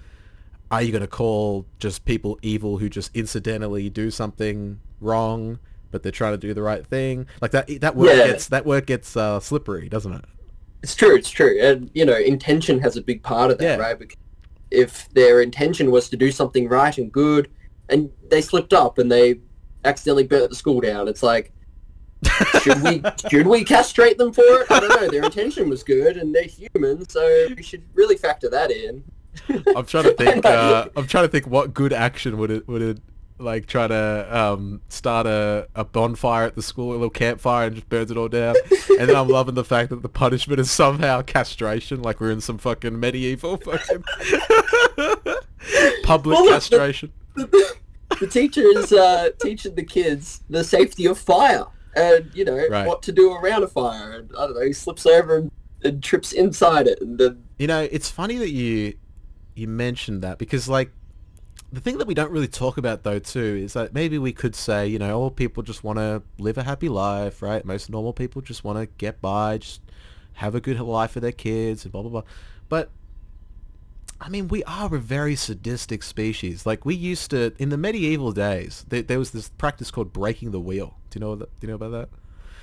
Are you going to call just people evil who just incidentally do something wrong, but they're trying to do the right thing? Like that that word Yeah. gets that word gets uh, slippery, doesn't it? It's true, it's true. And, you know, intention has a big part of that, Yeah. right? Because if their intention was to do something right and good, and they slipped up and they accidentally burnt the school down, it's like, should we should we castrate them for it? I don't know. Their intention was good, and they're human, so we should really factor that in. I'm trying to think. Uh, I'm trying to think what good action would it would it like try to um, start a, a bonfire at the school, a little campfire, and just burns it all down. and then I'm loving the fact that the punishment is somehow castration, like we're in some fucking medieval fucking public Well, look, the- castration. the teacher is uh, teaching the kids the safety of fire and you know Right. what to do around a fire. And I don't know, he slips over and, and trips inside it, and then You know, it's funny that you you mentioned that because like the thing that we don't really talk about though too is that maybe we could say, you know, all people just want to live a happy life, right? Most normal people just want to get by, just have a good life for their kids and blah blah blah. But I mean, we are a very sadistic species. Like we used to in the medieval days, there, there was this practice called breaking the wheel. Do you know that? Do you know about that?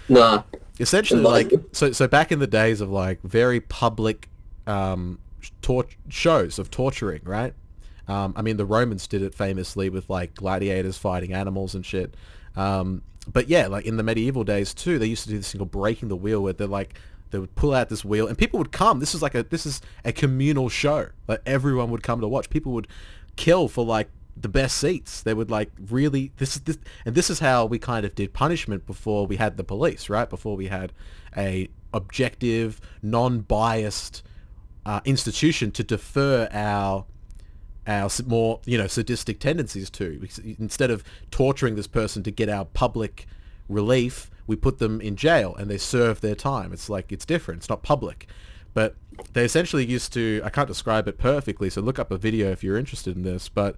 nah. essentially like so so back in the days of like very public um tor- shows of torturing right um i mean the romans did it famously with like gladiators fighting animals and shit um but yeah like in the medieval days too they used to do this thing called breaking the wheel where they're like they would pull out this wheel and people would come this is like a this is a communal show like everyone would come to watch people would kill for like the best seats. They would like really this is this and this is how we kind of did punishment before we had the police right? Before we had a objective non-biased uh, institution to defer our our more you know sadistic tendencies to. Instead of torturing this person to get our public relief we put them in jail and they serve their time. It's like it's different. It's not public. But they essentially used to i can't describe it perfectly so look up a video if you're interested in this but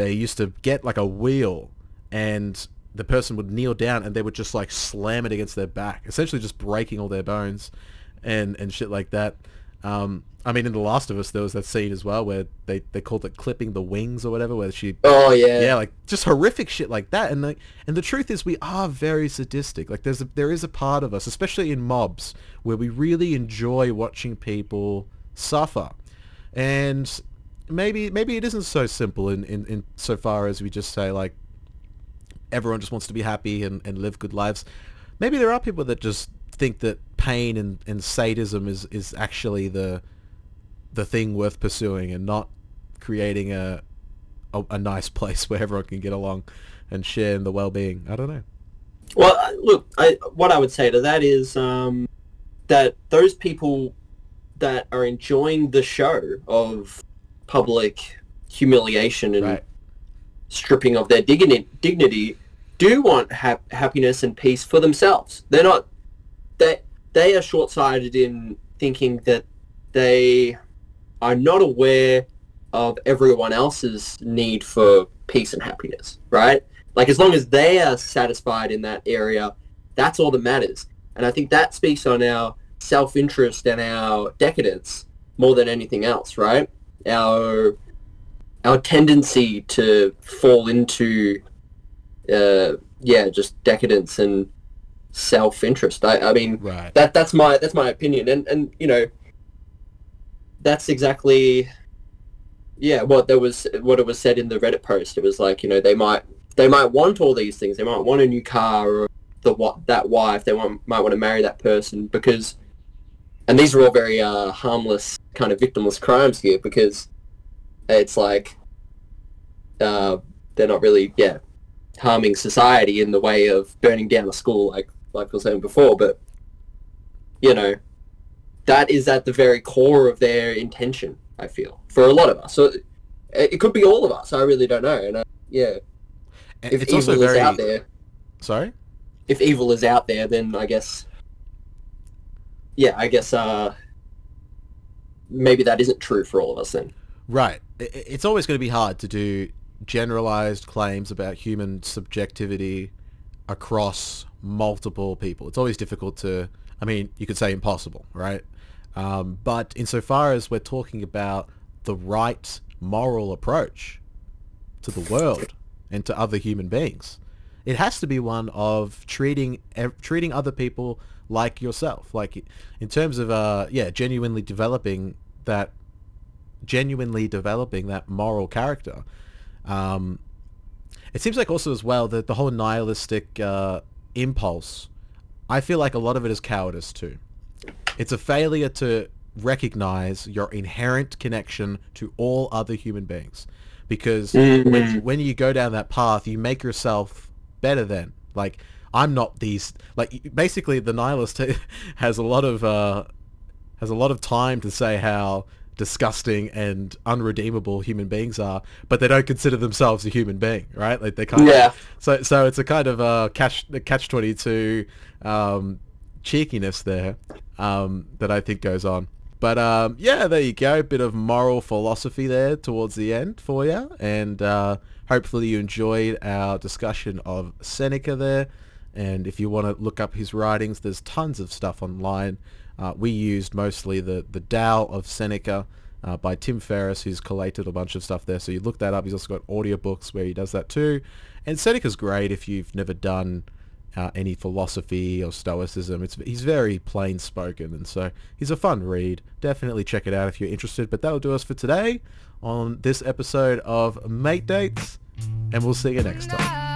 they used to get like a wheel and the person would kneel down and they would just like slam it against their back essentially just breaking all their bones and and shit like that. Um i mean in the last of us there was that scene as well where they they called it clipping the wings or whatever where she Oh yeah. yeah like just horrific shit like that. And like and the truth is we are very sadistic. Like there's a there is a part of us especially in mobs where we really enjoy watching people suffer. And maybe maybe it isn't so simple in in, in so far as we just say like everyone just wants to be happy and, and live good lives maybe there are people that just think that pain and, and sadism is is actually the the thing worth pursuing and not creating a a, a nice place where everyone can get along and share in the well-being. I don't know. Well, look, I, what I would say to that is um, that those people that are enjoying the show of public humiliation and Right. stripping of their dignity, dignity do want hap- happiness and peace for themselves. They're not they they are short-sighted in thinking that they are not aware of everyone else's need for peace and happiness, right? Like as long as they are satisfied in that area, that's all that matters. And I think that speaks on our self-interest and our decadence more than anything else, right? Our our tendency to fall into uh, yeah, just decadence and self-interest. I, I mean, Right. that that's my that's my opinion, and and you know, that's exactly yeah what there was what it was said in the Reddit post. It was like you know they might they might want all these things. They might want a new car or the what that wife. They want might want to marry that person because, and these are all very uh, harmless kind of victimless crimes here because it's like uh, they're not really yeah harming society in the way of burning down a school like like I was saying before, but you know that is at the very core of their intention. I feel for a lot of us. So it, it could be all of us. I really don't know. And uh, yeah, And if it's evil also is very out there, sorry. if evil is out there, then I guess yeah, I guess uh maybe that isn't true for all of us then. Right. It's always going to be hard to do generalized claims about human subjectivity across multiple people. It's always difficult to, I mean, you could say impossible, right? Um, but insofar as we're talking about the right moral approach to the world and to other human beings, it has to be one of treating treating other people like yourself, like in terms of uh, yeah, genuinely developing that genuinely developing that moral character. Um, it seems like also as well that the whole nihilistic uh, impulse, I feel like a lot of it is cowardice too. It's a failure to recognize your inherent connection to all other human beings. Because when, when you go down that path, you make yourself better than. Like, I'm not these... Like, basically, the nihilist has a lot of... Uh, has a lot of time to say how disgusting and unredeemable human beings are, but they don't consider themselves a human being, right? Like they kind Yeah. of so so it's a kind of uh, catch catch twenty two um, cheekiness there um, that I think goes on. But um, yeah, there you go, bit of moral philosophy there towards the end for you, and uh, hopefully you enjoyed our discussion of Seneca there. And if you want to look up his writings, there's tons of stuff online. Uh, we used mostly the, the Tao of Seneca uh, by Tim Ferriss, who's collated a bunch of stuff there. So you look that up. He's also got audiobooks where he does that too. And Seneca's great if you've never done uh, any philosophy or stoicism. It's he's very plain spoken, and so he's a fun read. Definitely check it out if you're interested. But that'll do us for today on this episode of Mate Dates, and we'll see you next time.